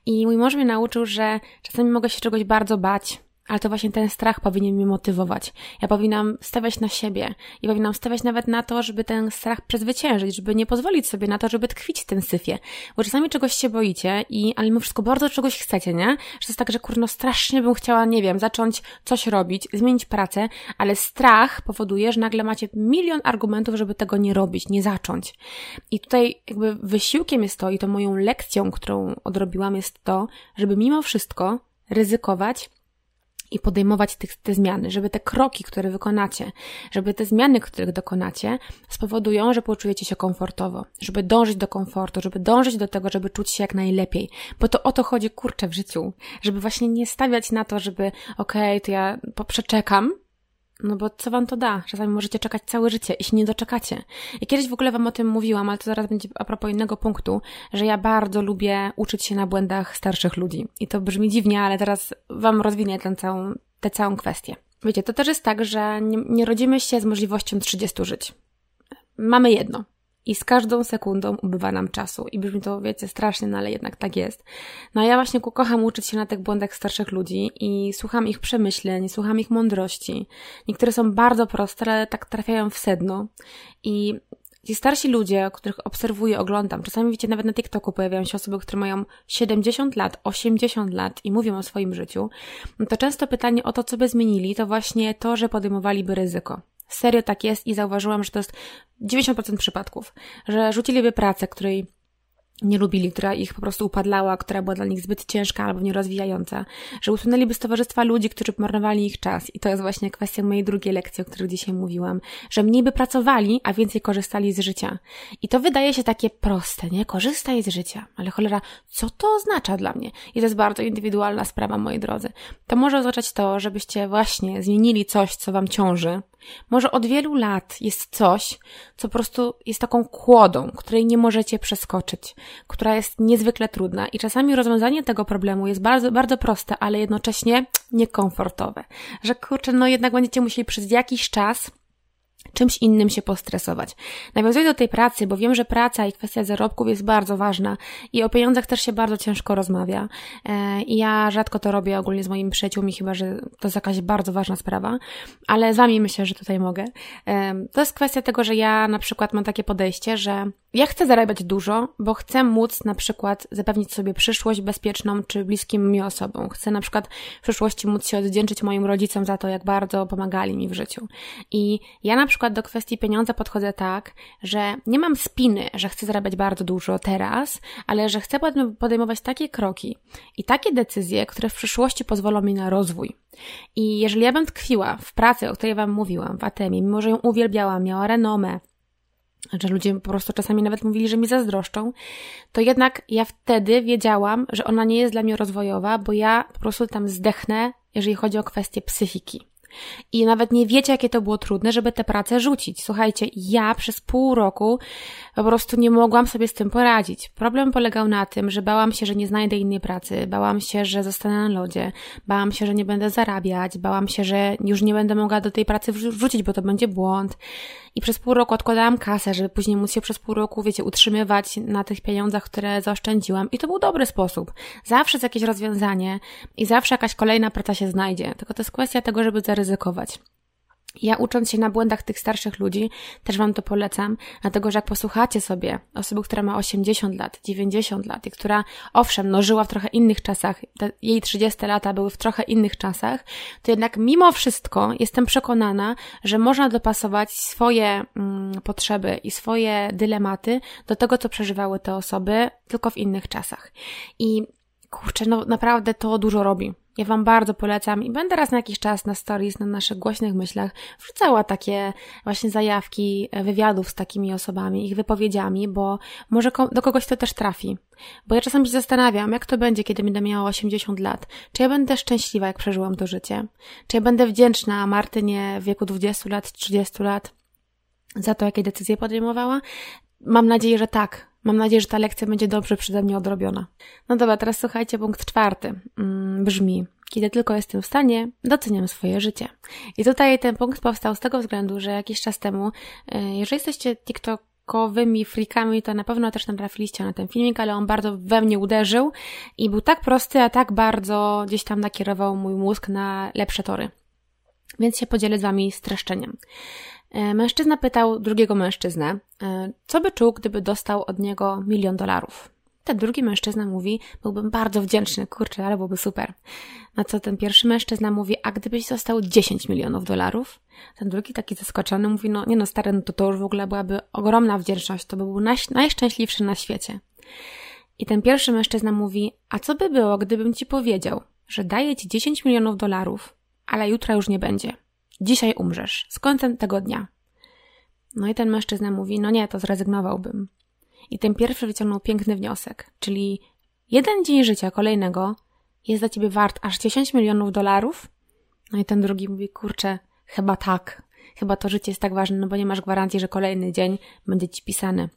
I mój mąż mnie nauczył, że czasami mogę się czegoś bardzo bać, ale to właśnie ten strach powinien mnie motywować. Ja powinnam stawiać na siebie i powinnam stawiać nawet na to, żeby ten strach przezwyciężyć, żeby nie pozwolić sobie na to, żeby tkwić w tym syfie. Bo czasami czegoś się boicie i, ale mimo wszystko bardzo czegoś chcecie, nie? Że to jest tak, że kurno strasznie bym chciała, nie wiem, zacząć coś robić, zmienić pracę, ale strach powoduje, że nagle macie milion argumentów, żeby tego nie robić, nie zacząć. I tutaj jakby wysiłkiem jest to i to moją lekcją, którą odrobiłam jest to, żeby mimo wszystko ryzykować i podejmować te, te zmiany, żeby te kroki, które wykonacie, żeby te zmiany, których dokonacie, spowodują, że poczujecie się komfortowo, żeby dążyć do komfortu, żeby dążyć do tego, żeby czuć się jak najlepiej, bo to o to chodzi kurczę w życiu, żeby właśnie nie stawiać na to, żeby okej, okay, to ja poprzeczekam, no bo co wam to da? Czasami możecie czekać całe życie i się nie doczekacie. I kiedyś w ogóle wam o tym mówiłam, ale to zaraz będzie a propos innego punktu, że ja bardzo lubię uczyć się na błędach starszych ludzi. I to brzmi dziwnie, ale teraz wam rozwinę tę całą, tę całą kwestię. Wiecie, to też jest tak, że nie, nie rodzimy się z możliwością 30 żyć. Mamy jedno. I z każdą sekundą ubywa nam czasu. I brzmi to, wiecie, strasznie, no ale jednak tak jest. No a ja właśnie kocham uczyć się na tych błędach starszych ludzi i słucham ich przemyśleń, słucham ich mądrości. Niektóre są bardzo proste, ale tak trafiają w sedno. I ci starsi ludzie, których obserwuję, oglądam, czasami wiecie, nawet na TikToku pojawiają się osoby, które mają 70 lat, 80 lat i mówią o swoim życiu, no to często pytanie o to, co by zmienili, to właśnie to, że podejmowaliby ryzyko. Serio tak jest i zauważyłam, że to jest 90% przypadków, że rzuciliby pracę, której nie lubili, która ich po prostu upadlała, która była dla nich zbyt ciężka albo nierozwijająca, że usunęliby z towarzystwa ludzi, którzy marnowali ich czas. I to jest właśnie kwestia mojej drugiej lekcji, o której dzisiaj mówiłam, że mniej by pracowali, a więcej korzystali z życia. I to wydaje się takie proste, nie? Korzystaj z życia. Ale cholera, co to oznacza dla mnie? I to jest bardzo indywidualna sprawa, moi drodzy. To może oznaczać to, żebyście właśnie zmienili coś, co wam ciąży, może od wielu lat jest coś, co po prostu jest taką kłodą, której nie możecie przeskoczyć, która jest niezwykle trudna i czasami rozwiązanie tego problemu jest bardzo, bardzo proste, ale jednocześnie niekomfortowe. Że kurczę, no jednak będziecie musieli przez jakiś czas czymś innym się postresować. Nawiązuję do tej pracy, bo wiem, że praca i kwestia zarobków jest bardzo ważna i o pieniądzach też się bardzo ciężko rozmawia. E, I ja rzadko to robię ogólnie z moimi przyjaciółmi, chyba że to jest jakaś bardzo ważna sprawa, ale z wami myślę, że tutaj mogę. E, to jest kwestia tego, że ja na przykład mam takie podejście, że ja chcę zarabiać dużo, bo chcę móc na przykład zapewnić sobie przyszłość bezpieczną czy bliskim mi osobom. Chcę na przykład w przyszłości móc się odwdzięczyć moim rodzicom za to, jak bardzo pomagali mi w życiu. I ja na przykład do kwestii pieniądza podchodzę tak, że nie mam spiny, że chcę zarabiać bardzo dużo teraz, ale że chcę podejmować takie kroki i takie decyzje, które w przyszłości pozwolą mi na rozwój. I jeżeli ja bym tkwiła w pracy, o której Wam mówiłam, w Atemie, mimo że ją uwielbiałam, miała renomę, że ludzie po prostu czasami nawet mówili, że mi zazdroszczą, to jednak ja wtedy wiedziałam, że ona nie jest dla mnie rozwojowa, bo ja po prostu tam zdechnę, jeżeli chodzi o kwestie psychiki. I nawet nie wiecie, jakie to było trudne, żeby tę pracę rzucić. Słuchajcie, ja przez pół roku po prostu nie mogłam sobie z tym poradzić. Problem polegał na tym, że bałam się, że nie znajdę innej pracy, bałam się, że zostanę na lodzie, bałam się, że nie będę zarabiać, bałam się, że już nie będę mogła do tej pracy wrzucić, bo to będzie błąd. I przez pół roku odkładałam kasę, żeby później móc się przez pół roku, wiecie, utrzymywać na tych pieniądzach, które zaoszczędziłam. I to był dobry sposób. Zawsze jest jakieś rozwiązanie i zawsze jakaś kolejna praca się znajdzie. Tylko to jest kwestia tego, żeby zaryzykować. Ja ucząc się na błędach tych starszych ludzi, też Wam to polecam, dlatego że jak posłuchacie sobie osoby, która ma 80 lat, 90 lat i która, owszem, no żyła w trochę innych czasach, jej 30 lata były w trochę innych czasach, to jednak mimo wszystko jestem przekonana, że można dopasować swoje mm, potrzeby i swoje dylematy do tego, co przeżywały te osoby, tylko w innych czasach. I kurczę, no naprawdę to dużo robi. Ja Wam bardzo polecam i będę raz na jakiś czas na stories, na naszych głośnych myślach wrzucała takie właśnie zajawki e, wywiadów z takimi osobami, ich wypowiedziami, bo może do kogoś to też trafi. Bo ja czasami się zastanawiam, jak to będzie, kiedy będę miała 80 lat. Czy ja będę szczęśliwa, jak przeżyłam to życie? Czy ja będę wdzięczna Martynie w wieku 20 lat, 30 lat za to, jakie decyzje podejmowała? Mam nadzieję, że tak, Mam nadzieję, że ta lekcja będzie dobrze przede mnie odrobiona. No dobra, teraz słuchajcie, punkt czwarty. Mm, brzmi, kiedy tylko jestem w stanie, doceniam swoje życie. I tutaj ten punkt powstał z tego względu, że jakiś czas temu, e, jeżeli jesteście TikTok TikTokowymi freakami, to na pewno też natrafiliście na ten filmik, ale on bardzo we mnie uderzył i był tak prosty, a tak bardzo gdzieś tam nakierował mój mózg na lepsze tory. Więc się podzielę z Wami streszczeniem. E, mężczyzna pytał drugiego mężczyznę, e, co by czuł, gdyby dostał od niego milion dolarów. Ten drugi mężczyzna mówi, byłbym bardzo wdzięczny, kurczę, ale byłoby super. Na co ten pierwszy mężczyzna mówi, a gdybyś został 10 milionów dolarów? Ten drugi taki zaskoczony mówi, no nie no stary, no to to już w ogóle byłaby ogromna wdzięczność, to by był naj, najszczęśliwszy na świecie. I ten pierwszy mężczyzna mówi, a co by było, gdybym ci powiedział, że daję ci 10 milionów dolarów, ale jutra już nie będzie. Dzisiaj umrzesz. Z końcem tego dnia. No i ten mężczyzna mówi, no nie, to zrezygnowałbym. I ten pierwszy wyciągnął piękny wniosek, czyli jeden dzień życia kolejnego jest dla ciebie wart aż 10 milionów dolarów? No i ten drugi mówi, kurczę, chyba tak. Chyba to życie jest tak ważne, no bo nie masz gwarancji, że kolejny dzień będzie ci pisany.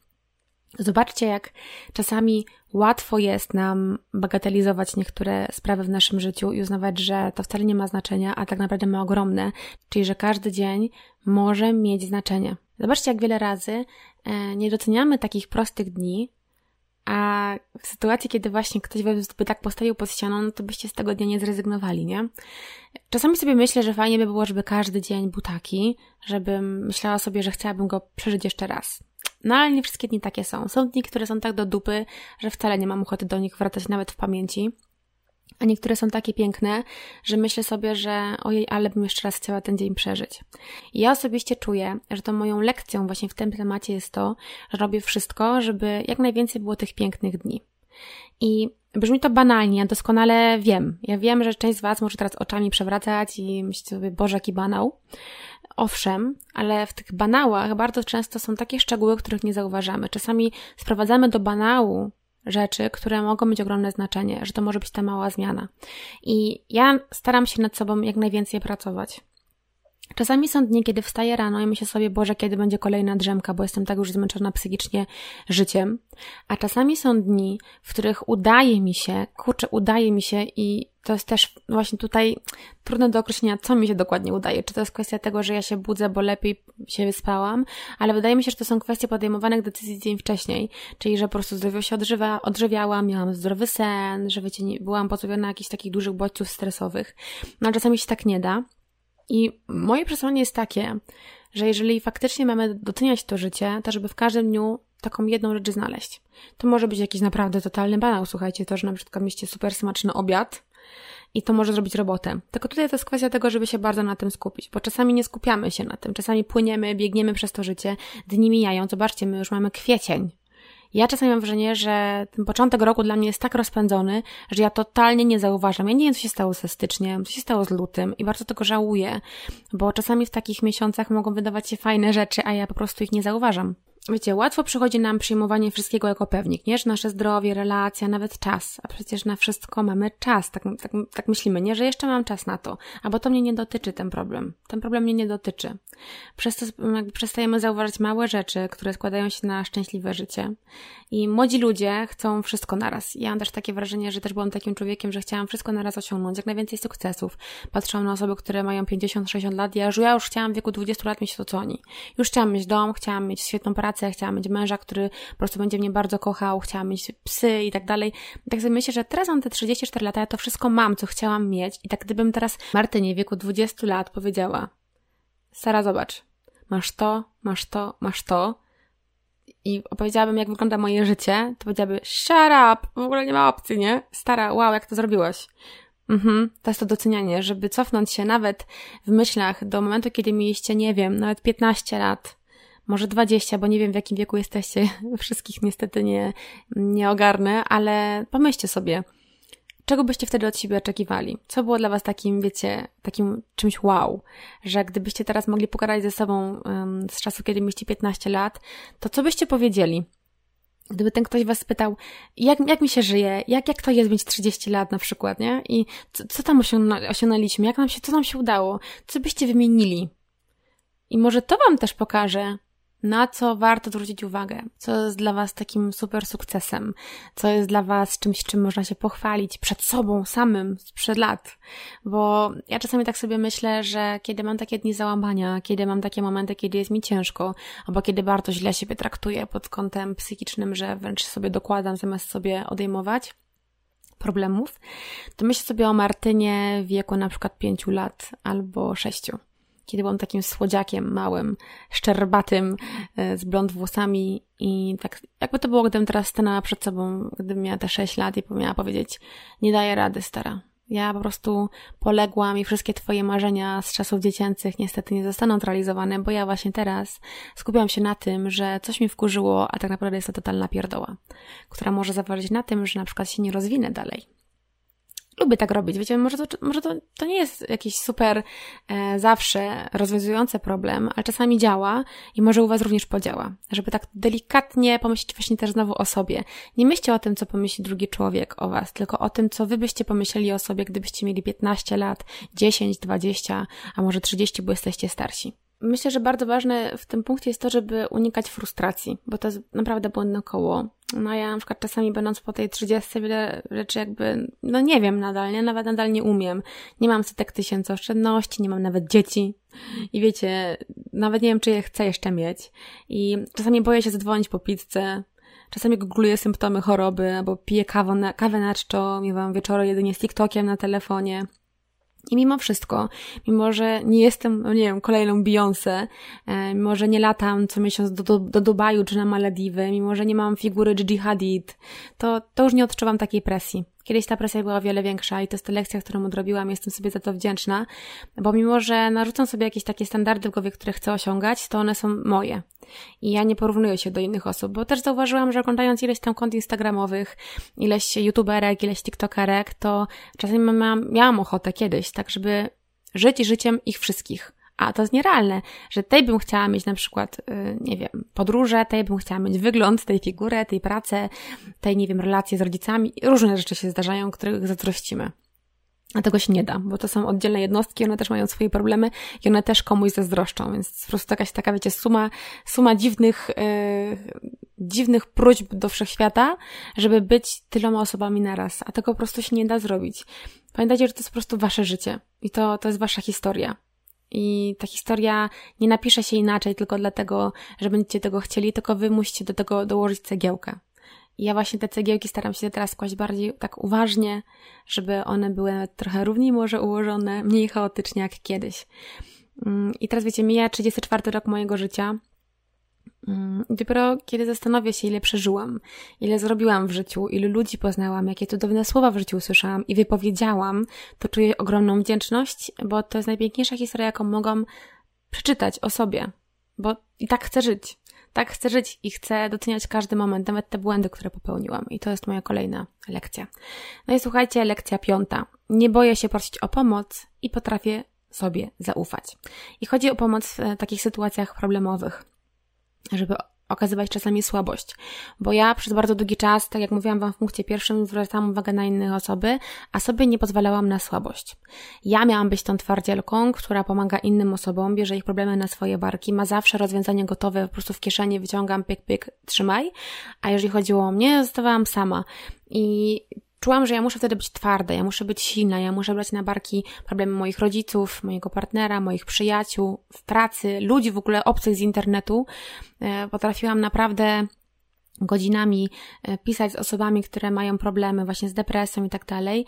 Zobaczcie, jak czasami łatwo jest nam bagatelizować niektóre sprawy w naszym życiu i uznawać, że to wcale nie ma znaczenia, a tak naprawdę ma ogromne, czyli że każdy dzień może mieć znaczenie. Zobaczcie, jak wiele razy e, nie doceniamy takich prostych dni, a w sytuacji, kiedy właśnie ktoś by tak postawił pod ścianą, no to byście z tego dnia nie zrezygnowali, nie? Czasami sobie myślę, że fajnie by było, żeby każdy dzień był taki, żebym myślała sobie, że chciałabym go przeżyć jeszcze raz. No ale nie wszystkie dni takie są. Są dni, które są tak do dupy, że wcale nie mam ochoty do nich wracać nawet w pamięci. A niektóre są takie piękne, że myślę sobie, że ojej, ale bym jeszcze raz chciała ten dzień przeżyć. I ja osobiście czuję, że to moją lekcją właśnie w tym temacie jest to, że robię wszystko, żeby jak najwięcej było tych pięknych dni. I brzmi to banalnie, ja doskonale wiem. Ja wiem, że część z Was może teraz oczami przewracać i myśleć sobie, Boże, jaki banał. Owszem, ale w tych banałach bardzo często są takie szczegóły, których nie zauważamy. Czasami sprowadzamy do banału rzeczy, które mogą mieć ogromne znaczenie, że to może być ta mała zmiana. I ja staram się nad sobą jak najwięcej pracować. Czasami są dni, kiedy wstaję rano i myślę sobie, Boże, kiedy będzie kolejna drzemka, bo jestem tak już zmęczona psychicznie życiem. A czasami są dni, w których udaje mi się, kurczę, udaje mi się i to jest też właśnie tutaj trudne do określenia, co mi się dokładnie udaje. Czy to jest kwestia tego, że ja się budzę, bo lepiej się wyspałam, ale wydaje mi się, że to są kwestie podejmowanych decyzji dzień wcześniej, czyli że po prostu zdrowo się odżywa, odżywiałam, miałam zdrowy sen, że wiecie, nie, byłam pozbawiona jakichś takich dużych bodźców stresowych. No czasami się tak nie da. I moje przesłanie jest takie, że jeżeli faktycznie mamy doceniać to życie, to żeby w każdym dniu taką jedną rzecz znaleźć. To może być jakiś naprawdę totalny banał, słuchajcie, to, że na przykład mieście super smaczny obiad, i to może zrobić robotę. Tylko tutaj to jest kwestia tego, żeby się bardzo na tym skupić, bo czasami nie skupiamy się na tym, czasami płyniemy, biegniemy przez to życie, dni mijają, zobaczcie, my już mamy kwiecień. Ja czasami mam wrażenie, że ten początek roku dla mnie jest tak rozpędzony, że ja totalnie nie zauważam. Ja nie wiem, co się stało ze styczniem, co się stało z lutym i bardzo tego żałuję, bo czasami w takich miesiącach mogą wydawać się fajne rzeczy, a ja po prostu ich nie zauważam. Wiecie, łatwo przychodzi nam przyjmowanie wszystkiego jako pewnik, nie? Że nasze zdrowie, relacja, nawet czas. A przecież na wszystko mamy czas. Tak, tak, tak myślimy, nie? Że jeszcze mam czas na to. Albo to mnie nie dotyczy ten problem. Ten problem mnie nie dotyczy. Przez to jakby przestajemy zauważać małe rzeczy, które składają się na szczęśliwe życie. I młodzi ludzie chcą wszystko naraz. Ja mam też takie wrażenie, że też byłam takim człowiekiem, że chciałam wszystko naraz osiągnąć, jak najwięcej sukcesów. Patrzyłam na osoby, które mają 50-60 lat. Ja, ja już chciałam w wieku 20 lat mieć to, co oni. Już chciałam mieć dom, chciałam mieć świetną pracę, pracę, chciałam mieć męża, który po prostu będzie mnie bardzo kochał, chciałam mieć psy i tak dalej. Tak sobie myślę, że teraz mam te 34 lata, ja to wszystko mam, co chciałam mieć i tak gdybym teraz Martynie w wieku 20 lat powiedziała Sara, zobacz, masz to, masz to, masz to i opowiedziałabym, jak wygląda moje życie, to powiedziałaby, shut up, w ogóle nie ma opcji, nie? Stara, wow, jak to zrobiłaś. Mhm, to jest to docenianie, żeby cofnąć się nawet w myślach do momentu, kiedy mieliście, nie wiem, nawet 15 lat, może 20, bo nie wiem w jakim wieku jesteście, wszystkich niestety nie, nie ogarnę, ale pomyślcie sobie, czego byście wtedy od siebie oczekiwali? Co było dla Was takim, wiecie, takim czymś wow, że gdybyście teraz mogli pogadać ze sobą um, z czasu, kiedy mieliście 15 lat, to co byście powiedzieli? Gdyby ten ktoś was spytał, jak, jak mi się żyje, jak, jak to jest mieć 30 lat na przykład, nie? I co, co tam osiągnęliśmy, jak nam się, co nam się udało, co byście wymienili? I może to wam też pokaże, na co warto zwrócić uwagę, co jest dla Was takim super sukcesem, co jest dla Was czymś, czym można się pochwalić przed sobą samym sprzed lat. Bo ja czasami tak sobie myślę, że kiedy mam takie dni załamania, kiedy mam takie momenty, kiedy jest mi ciężko, albo kiedy bardzo źle siebie traktuję pod kątem psychicznym, że wręcz sobie dokładam zamiast sobie odejmować, problemów, to myślę sobie o Martynie w wieku na przykład pięciu lat albo sześciu kiedy byłam takim słodziakiem małym, szczerbatym, e, z blond włosami i tak jakby to było, gdybym teraz stanęła przed sobą, gdybym miała te 6 lat i miała powiedzieć, nie daję rady, stara. Ja po prostu poległam i wszystkie twoje marzenia z czasów dziecięcych niestety nie zostaną zrealizowane, bo ja właśnie teraz skupiam się na tym, że coś mi wkurzyło, a tak naprawdę jest to totalna pierdoła, która może zaważyć na tym, że na przykład się nie rozwinę dalej lubię tak robić. Wiecie, może to, może to, to nie jest jakiś super e, zawsze rozwiązujący problem, ale czasami działa i może u Was również podziała. Żeby tak delikatnie pomyśleć właśnie też znowu o sobie. Nie myślcie o tym, co pomyśli drugi człowiek o Was, tylko o tym, co Wy byście pomyśleli o sobie, gdybyście mieli 15 lat, 10, 20, a może 30, bo jesteście starsi. Myślę, że bardzo ważne w tym punkcie jest to, żeby unikać frustracji, bo to jest naprawdę błędne koło. No ja na przykład czasami będąc po tej 30 wiele rzeczy jakby, no nie wiem nadal, nie? Nawet nadal nie umiem. Nie mam setek tysięcy oszczędności, nie mam nawet dzieci. I wiecie, nawet nie wiem, czy je chcę jeszcze mieć. I czasami boję się zadzwonić po pizzę. Czasami googluję symptomy choroby, albo piję kawę na, kawę na czczo, miewam wieczory jedynie z TikTokiem na telefonie. I mimo wszystko, mimo że nie jestem, no nie wiem, kolejną Beyoncé, e, mimo że nie latam co miesiąc do, do, do Dubaju czy na Malediwy, mimo że nie mam figury Gigi Hadid, to, to już nie odczuwam takiej presji. Kiedyś ta presja była o wiele większa i to jest ta lekcja, którą odrobiłam, jestem sobie za to wdzięczna, bo mimo, że narzucam sobie jakieś takie standardy w głowie, które chcę osiągać, to one są moje. I ja nie porównuję się do innych osób, bo też zauważyłam, że oglądając ileś tam kont instagramowych, ileś youtuberek, ileś tiktokerek, to czasami miałam, miałam ochotę kiedyś, tak żeby żyć życiem ich wszystkich a to jest nierealne, że tej bym chciała mieć na przykład, y, nie wiem, podróże, tej bym chciała mieć wygląd, tej figurę, tej pracę, tej, nie wiem, relacje z rodzicami. Różne rzeczy się zdarzają, których zazdrościmy. A tego się nie da, bo to są oddzielne jednostki, one też mają swoje problemy i one też komuś zazdroszczą, więc po prostu jakaś taka, wiecie, suma, suma dziwnych, yy, dziwnych próśb do wszechświata, żeby być tyloma osobami naraz, a tego po prostu się nie da zrobić. Pamiętajcie, że to jest po prostu wasze życie i to, to jest wasza historia. I ta historia nie napisze się inaczej tylko dlatego, że będziecie tego chcieli, tylko wy musicie do tego dołożyć cegiełkę. I ja właśnie te cegiełki staram się teraz kłaść bardziej tak uważnie, żeby one były trochę równiej może ułożone, mniej chaotycznie jak kiedyś. Mm, I teraz wiecie, mija 34 rok mojego życia Mm, dopiero kiedy zastanowię się, ile przeżyłam, ile zrobiłam w życiu, ilu ludzi poznałam, jakie cudowne słowa w życiu usłyszałam i wypowiedziałam, to czuję ogromną wdzięczność, bo to jest najpiękniejsza historia, jaką mogłam przeczytać o sobie. Bo i tak chcę żyć. Tak chcę żyć i chcę doceniać każdy moment, nawet te błędy, które popełniłam. I to jest moja kolejna lekcja. No i słuchajcie, lekcja piąta. Nie boję się prosić o pomoc i potrafię sobie zaufać. I chodzi o pomoc w takich sytuacjach problemowych żeby okazywać czasami słabość. Bo ja przez bardzo długi czas, tak jak mówiłam Wam w punkcie pierwszym, zwracałam uwagę na inne osoby, a sobie nie pozwalałam na słabość. Ja miałam być tą twardzielką, która pomaga innym osobom, bierze ich problemy na swoje barki, ma zawsze rozwiązanie gotowe, po prostu w kieszeni wyciągam, pyk, pyk, trzymaj. A jeżeli chodziło o mnie, zostawałam sama. I czułam, że ja muszę wtedy być twarda, ja muszę być silna, ja muszę brać na barki problemy moich rodziców, mojego partnera, moich przyjaciół, w pracy, ludzi w ogóle obcych z internetu. E, potrafiłam naprawdę godzinami e, pisać z osobami, które mają problemy właśnie z depresją i tak dalej.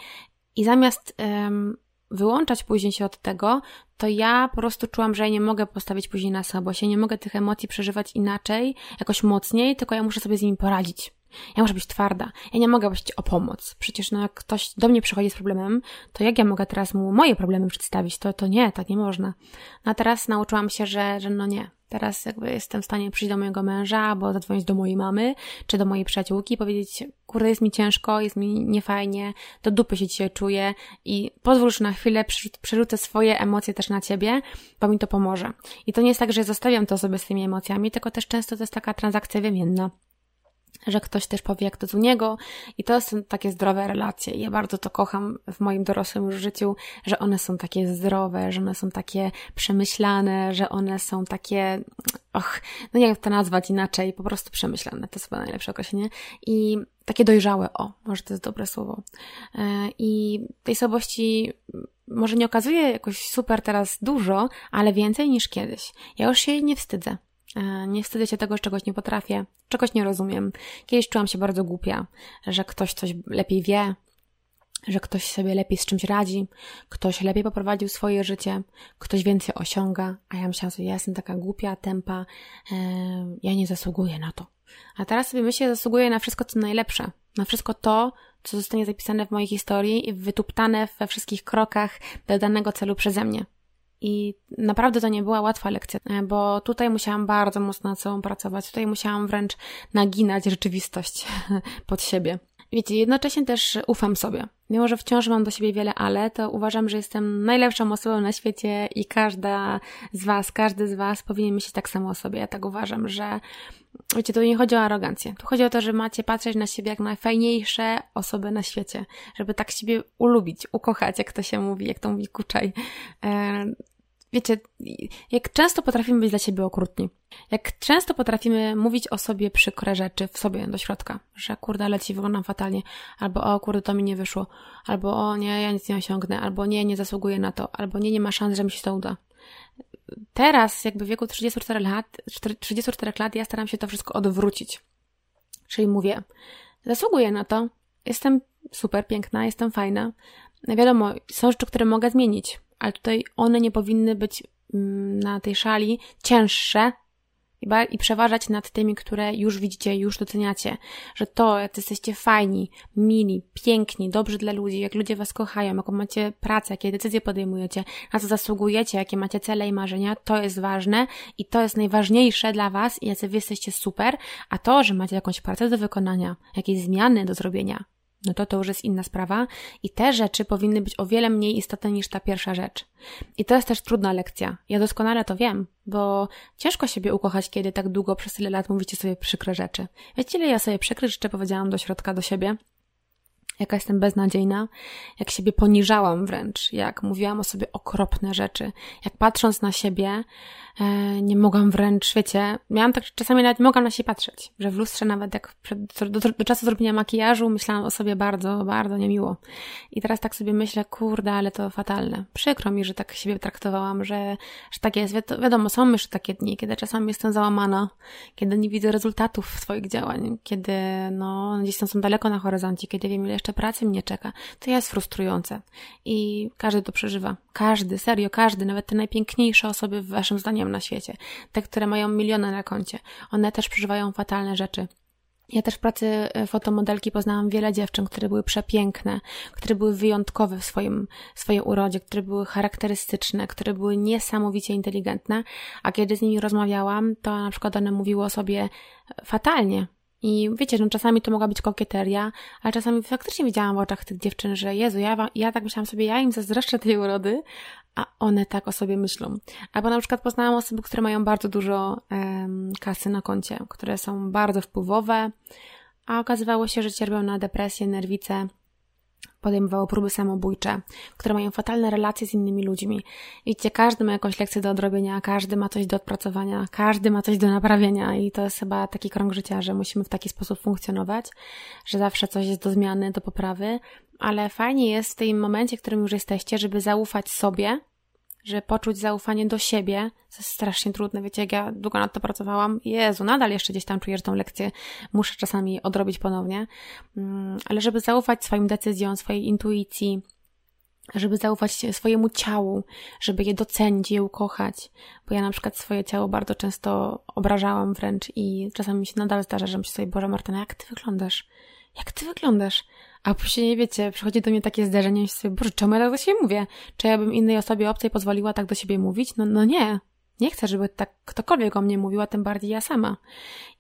I zamiast um, wyłączać później się od tego, to ja po prostu czułam, że ja nie mogę postawić później na słabość. Ja nie mogę tych emocji przeżywać inaczej, jakoś mocniej, tylko ja muszę sobie z nimi poradzić. Ja muszę być twarda. Ja nie mogę prosić o pomoc. Przecież no, jak ktoś do mnie przychodzi z problemem, to jak ja mogę teraz mu moje problemy przedstawić? To, to nie, tak nie można. No a teraz nauczyłam się, że, że no nie. Teraz jakby jestem w stanie przyjść do mojego męża, albo zadzwonić do mojej mamy, czy do mojej przyjaciółki i powiedzieć, kurde, jest mi ciężko, jest mi niefajnie, do dupy się dzisiaj czuję i pozwól, że na chwilę przerzucę swoje emocje też na ciebie, bo mi to pomoże. I to nie jest tak, że zostawiam to sobie z tymi emocjami, tylko też często to jest taka transakcja wymienna że ktoś też powie, jak to z u niego i to są takie zdrowe relacje. Ja bardzo to kocham w moim dorosłym życiu, że one są takie zdrowe, że one są takie przemyślane, że one są takie, och, no nie wiem to nazwać inaczej, po prostu przemyślane, to jest chyba najlepsze określenie i takie dojrzałe, o, może to jest dobre słowo. E, I tej słabości może nie okazuje jakoś super teraz dużo, ale więcej niż kiedyś. Ja już się jej nie wstydzę. E, nie wstydzę się tego, że czegoś nie potrafię, czegoś nie rozumiem. Kiedyś czułam się bardzo głupia, że ktoś coś lepiej wie, że ktoś sobie lepiej z czymś radzi, ktoś lepiej poprowadził swoje życie, ktoś więcej osiąga, a ja myślałam sobie, ja jestem taka głupia, tempa, e, ja nie zasługuję na to. A teraz sobie myślę, zasługuję na wszystko, co najlepsze, na wszystko to, co zostanie zapisane w mojej historii i wytuptane we wszystkich krokach do danego celu przeze mnie. I naprawdę to nie była łatwa lekcja, e, bo tutaj musiałam bardzo mocno nad sobą pracować. Tutaj musiałam wręcz naginać rzeczywistość pod siebie. Wiecie, jednocześnie też ufam sobie. Mimo, że wciąż mam do siebie wiele ale, to uważam, że jestem najlepszą osobą na świecie i każda z Was, każdy z Was powinien myśleć tak samo o sobie. Ja tak uważam, że wiecie, tu nie chodzi o arogancję. Tu chodzi o to, że macie patrzeć na siebie jak najfajniejsze osoby na świecie, żeby tak siebie ulubić, ukochać, jak to się mówi, jak to mówi Kuczaj. Wiecie, jak często potrafimy być dla siebie okrutni. Jak często potrafimy mówić o sobie przykre rzeczy w sobie do środka, że kurde, ale ci wyglądam fatalnie, albo o kurde, to mi nie wyszło, albo o nie, ja nic nie osiągnę, albo nie, nie zasługuję na to, albo nie, nie ma szans, że mi się to uda. Teraz, jakby w wieku 34 lat, 34 lat, ja staram się to wszystko odwrócić. Czyli mówię, zasługuję na to, jestem super piękna, jestem fajna. Wiadomo, są rzeczy, które mogę zmienić ale tutaj one nie powinny być mm, na tej szali cięższe i przeważać nad tymi, które już widzicie, już doceniacie, że to, jak jesteście fajni, mili, piękni, dobrzy dla ludzi, jak ludzie was kochają, jaką macie pracę, jakie decyzje podejmujecie, na co zasługujecie, jakie macie cele i marzenia, to jest ważne i to jest najważniejsze dla was i jacy wy jesteście super, a to, że macie jakąś pracę do wykonania, jakieś zmiany do zrobienia, no to to już jest inna sprawa i te rzeczy powinny być o wiele mniej istotne niż ta pierwsza rzecz. I to jest też trudna lekcja. Ja doskonale to wiem, bo ciężko siebie ukochać, kiedy tak długo przez tyle lat mówicie sobie przykre rzeczy. Wiecie, ile ja sobie przykre rzeczy powiedziałam do środka do siebie? Jaka jestem beznadziejna, jak siebie poniżałam wręcz, jak mówiłam o sobie okropne rzeczy, jak patrząc na siebie, e, nie mogłam wręcz, wiecie, miałam tak, czasami nawet nie mogłam na siebie patrzeć, że w lustrze nawet jak przed, do, do, czasu zrobienia makijażu myślałam o sobie bardzo, bardzo niemiło. I teraz tak sobie myślę, kurde, ale to fatalne. Przykro mi, że tak siebie traktowałam, że, że tak jest. Wi wiadomo, są jeszcze takie dni, kiedy czasami jestem załamana, kiedy nie widzę rezultatów swoich działań, kiedy, no, gdzieś tam są daleko na horyzoncie, kiedy wiem, ile jeszcze pracy mnie czeka. To jest frustrujące. I każdy to przeżywa. Każdy, serio, każdy, nawet te najpiękniejsze osoby w waszym zdaniem na świecie, te, które mają miliony na koncie, one też przeżywają fatalne rzeczy. Ja też w pracy e, fotomodelki poznałam wiele dziewczyn, które były przepiękne, które były wyjątkowe w swoim, swojej urodzie, które były charakterystyczne, które były niesamowicie inteligentne, a kiedy z nimi rozmawiałam, to na przykład one mówiły o sobie fatalnie, i wiecie, no czasami to mogła być kokieteria, ale czasami faktycznie widziałam w oczach tych dziewczyn, że Jezu, ja, ja tak myślałam sobie, ja im zazdroszczę tej urody, a one tak o sobie myślą. Albo na przykład poznałam osoby, które mają bardzo dużo um, kasy na koncie, które są bardzo wpływowe, a okazywało się, że cierpią na depresję, nerwice, podejmowało próby samobójcze, które mają fatalne relacje z innymi ludźmi. Widzicie, każdy ma jakąś lekcję do odrobienia, każdy ma coś do odpracowania, każdy ma coś do naprawienia i to jest chyba taki krąg życia, że musimy w taki sposób funkcjonować, że zawsze coś jest do zmiany, do poprawy, ale fajnie jest w tym momencie, w którym już jesteście, żeby zaufać sobie, że poczuć zaufanie do siebie, to jest strasznie trudne, wiecie, jak ja długo nad to pracowałam, Jezu, nadal jeszcze gdzieś tam czuję, że tą lekcję muszę czasami odrobić ponownie, mm, ale żeby zaufać swoim decyzjom, swojej intuicji, żeby zaufać swojemu ciału, żeby je docenić, je ukochać, bo ja na przykład swoje ciało bardzo często obrażałam wręcz i czasami mi się nadal zdarza, że myślę sobie, Boże Martyna, jak ty wyglądasz? Jak ty wyglądasz? A później, wiecie, przychodzi do mnie takie zderzenie i sobie, Boże, czemu ja tak do siebie mówię? Czy ja bym innej osobie obcej pozwoliła tak do siebie mówić? No, no nie. Nie chcę, żeby tak ktokolwiek o mnie mówił, a tym bardziej ja sama.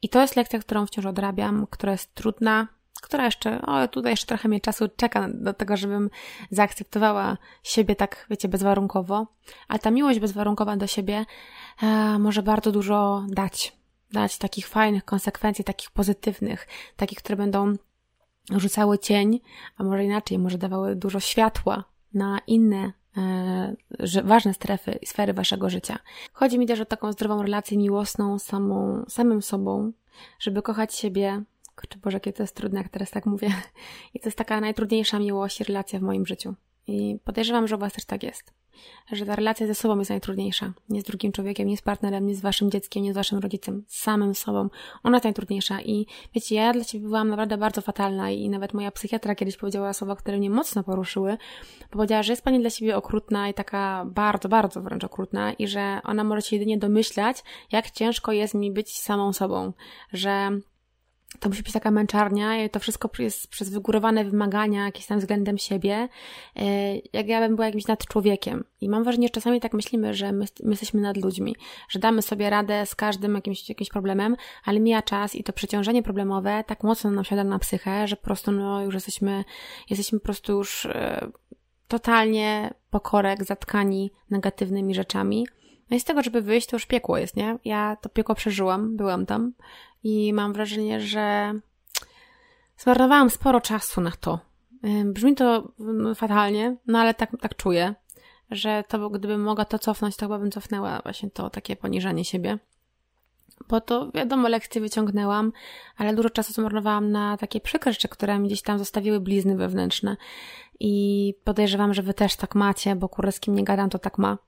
I to jest lekcja, którą wciąż odrabiam, która jest trudna, która jeszcze, o, tutaj jeszcze trochę mnie czasu czeka do tego, żebym zaakceptowała siebie tak, wiecie, bezwarunkowo. Ale ta miłość bezwarunkowa do siebie e, może bardzo dużo dać dać takich fajnych konsekwencji, takich pozytywnych, takich, które będą rzucały cień, a może inaczej, może dawały dużo światła na inne e, ważne strefy i sfery waszego życia. Chodzi mi też o taką zdrową relację miłosną samą, samym sobą, żeby kochać siebie. Kurczę Boże, jakie to jest trudne, jak teraz tak mówię. I to jest taka najtrudniejsza miłość i relacja w moim życiu. I podejrzewam, że u Was też tak jest. Że ta relacja ze sobą jest najtrudniejsza. Nie z drugim człowiekiem, nie z partnerem, nie z Waszym dzieckiem, nie z Waszym rodzicem. Z samym sobą. Ona jest najtrudniejsza. I wiecie, ja dla Ciebie byłam naprawdę bardzo fatalna i nawet moja psychiatra kiedyś powiedziała słowa, które mnie mocno poruszyły. Powiedziała, że jest Pani dla siebie okrutna i taka bardzo, bardzo wręcz okrutna i że ona może się jedynie domyślać, jak ciężko jest mi być samą sobą. Że to musi być taka męczarnia i to wszystko jest przez wygórowane wymagania jakieś tam względem siebie, e, jak ja bym była jakimś nad człowiekiem. I mam wrażenie, że czasami tak myślimy, że my, my jesteśmy nad ludźmi, że damy sobie radę z każdym jakimś, jakimś problemem, ale mija czas i to przeciążenie problemowe tak mocno nam siada na psychę, że po prostu no już jesteśmy, jesteśmy po prostu już e, totalnie pokorek, zatkani negatywnymi rzeczami. No i z tego, żeby wyjść, to już piekło jest, nie? Ja to piekło przeżyłam, byłam tam i mam wrażenie, że zmarnowałam sporo czasu na to. Brzmi to fatalnie, no ale tak, tak czuję, że to gdybym mogła to cofnąć, to chyba bym cofnęła właśnie to takie poniżanie siebie. Bo to wiadomo, lekcje wyciągnęłam, ale dużo czasu zmarnowałam na takie przykre rzeczy, które mi gdzieś tam zostawiły blizny wewnętrzne. I podejrzewam, że wy też tak macie, bo kurde, z kim nie gadam, to tak ma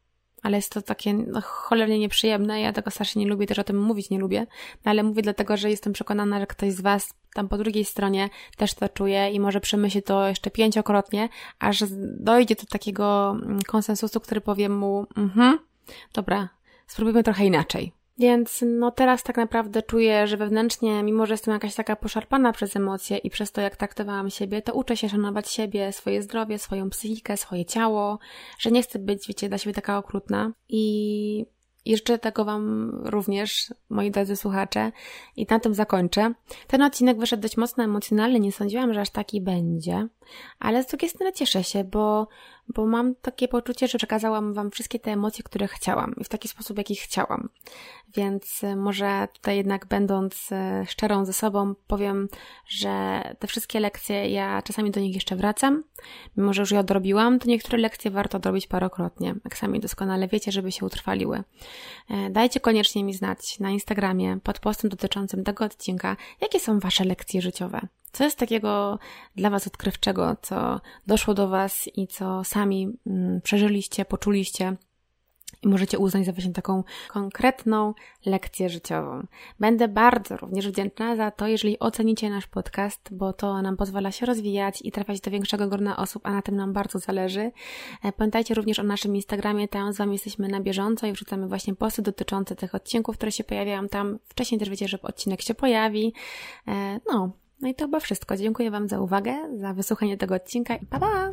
ale jest to takie no, cholernie nieprzyjemne. Ja tego strasznie nie lubię, też o tym mówić nie lubię, no, ale mówię dlatego, że jestem przekonana, że ktoś z Was tam po drugiej stronie też to czuje i może przemyśli to jeszcze pięciokrotnie, aż dojdzie do takiego mm, konsensusu, który powie mu, mhm, dobra, spróbujmy trochę inaczej. Więc no teraz tak naprawdę czuję, że wewnętrznie, mimo że jestem jakaś taka poszarpana przez emocje i przez to, jak traktowałam siebie, to uczę się szanować siebie, swoje zdrowie, swoją psychikę, swoje ciało, że nie chcę być, wiecie, dla siebie taka okrutna. I i życzę tego Wam również, moi drodzy słuchacze. I na tym zakończę. Ten odcinek wyszedł dość mocno emocjonalny, nie sądziłam, że aż taki będzie. Ale z drugiej strony cieszę się, bo, bo mam takie poczucie, że przekazałam Wam wszystkie te emocje, które chciałam i w taki sposób, jaki chciałam. Więc e, może tutaj jednak będąc e, szczerą ze sobą, powiem, że te wszystkie lekcje, ja czasami do nich jeszcze wracam. Mimo, że już je odrobiłam, to niektóre lekcje warto odrobić parokrotnie. Jak sami doskonale wiecie, żeby się utrwaliły. E, dajcie koniecznie mi znać na Instagramie pod postem dotyczącym tego odcinka, jakie są Wasze lekcje życiowe. Co jest takiego dla Was odkrywczego, co doszło do Was i co sami mm, przeżyliście, poczuliście i możecie uznać za właśnie taką konkretną lekcję życiową. Będę bardzo również wdzięczna za to, jeżeli ocenicie nasz podcast, bo to nam pozwala się rozwijać i trafiać do większego grona osób, a na tym nam bardzo zależy. E, pamiętajcie również o naszym Instagramie, tam z Wami jesteśmy na bieżąco i wrzucamy właśnie posty dotyczące tych odcinków, które się pojawiają tam. Wcześniej też wiecie, że odcinek się pojawi. E, no, no i to chyba wszystko. Dziękuję Wam za uwagę, za wysłuchanie tego odcinka i pa pa!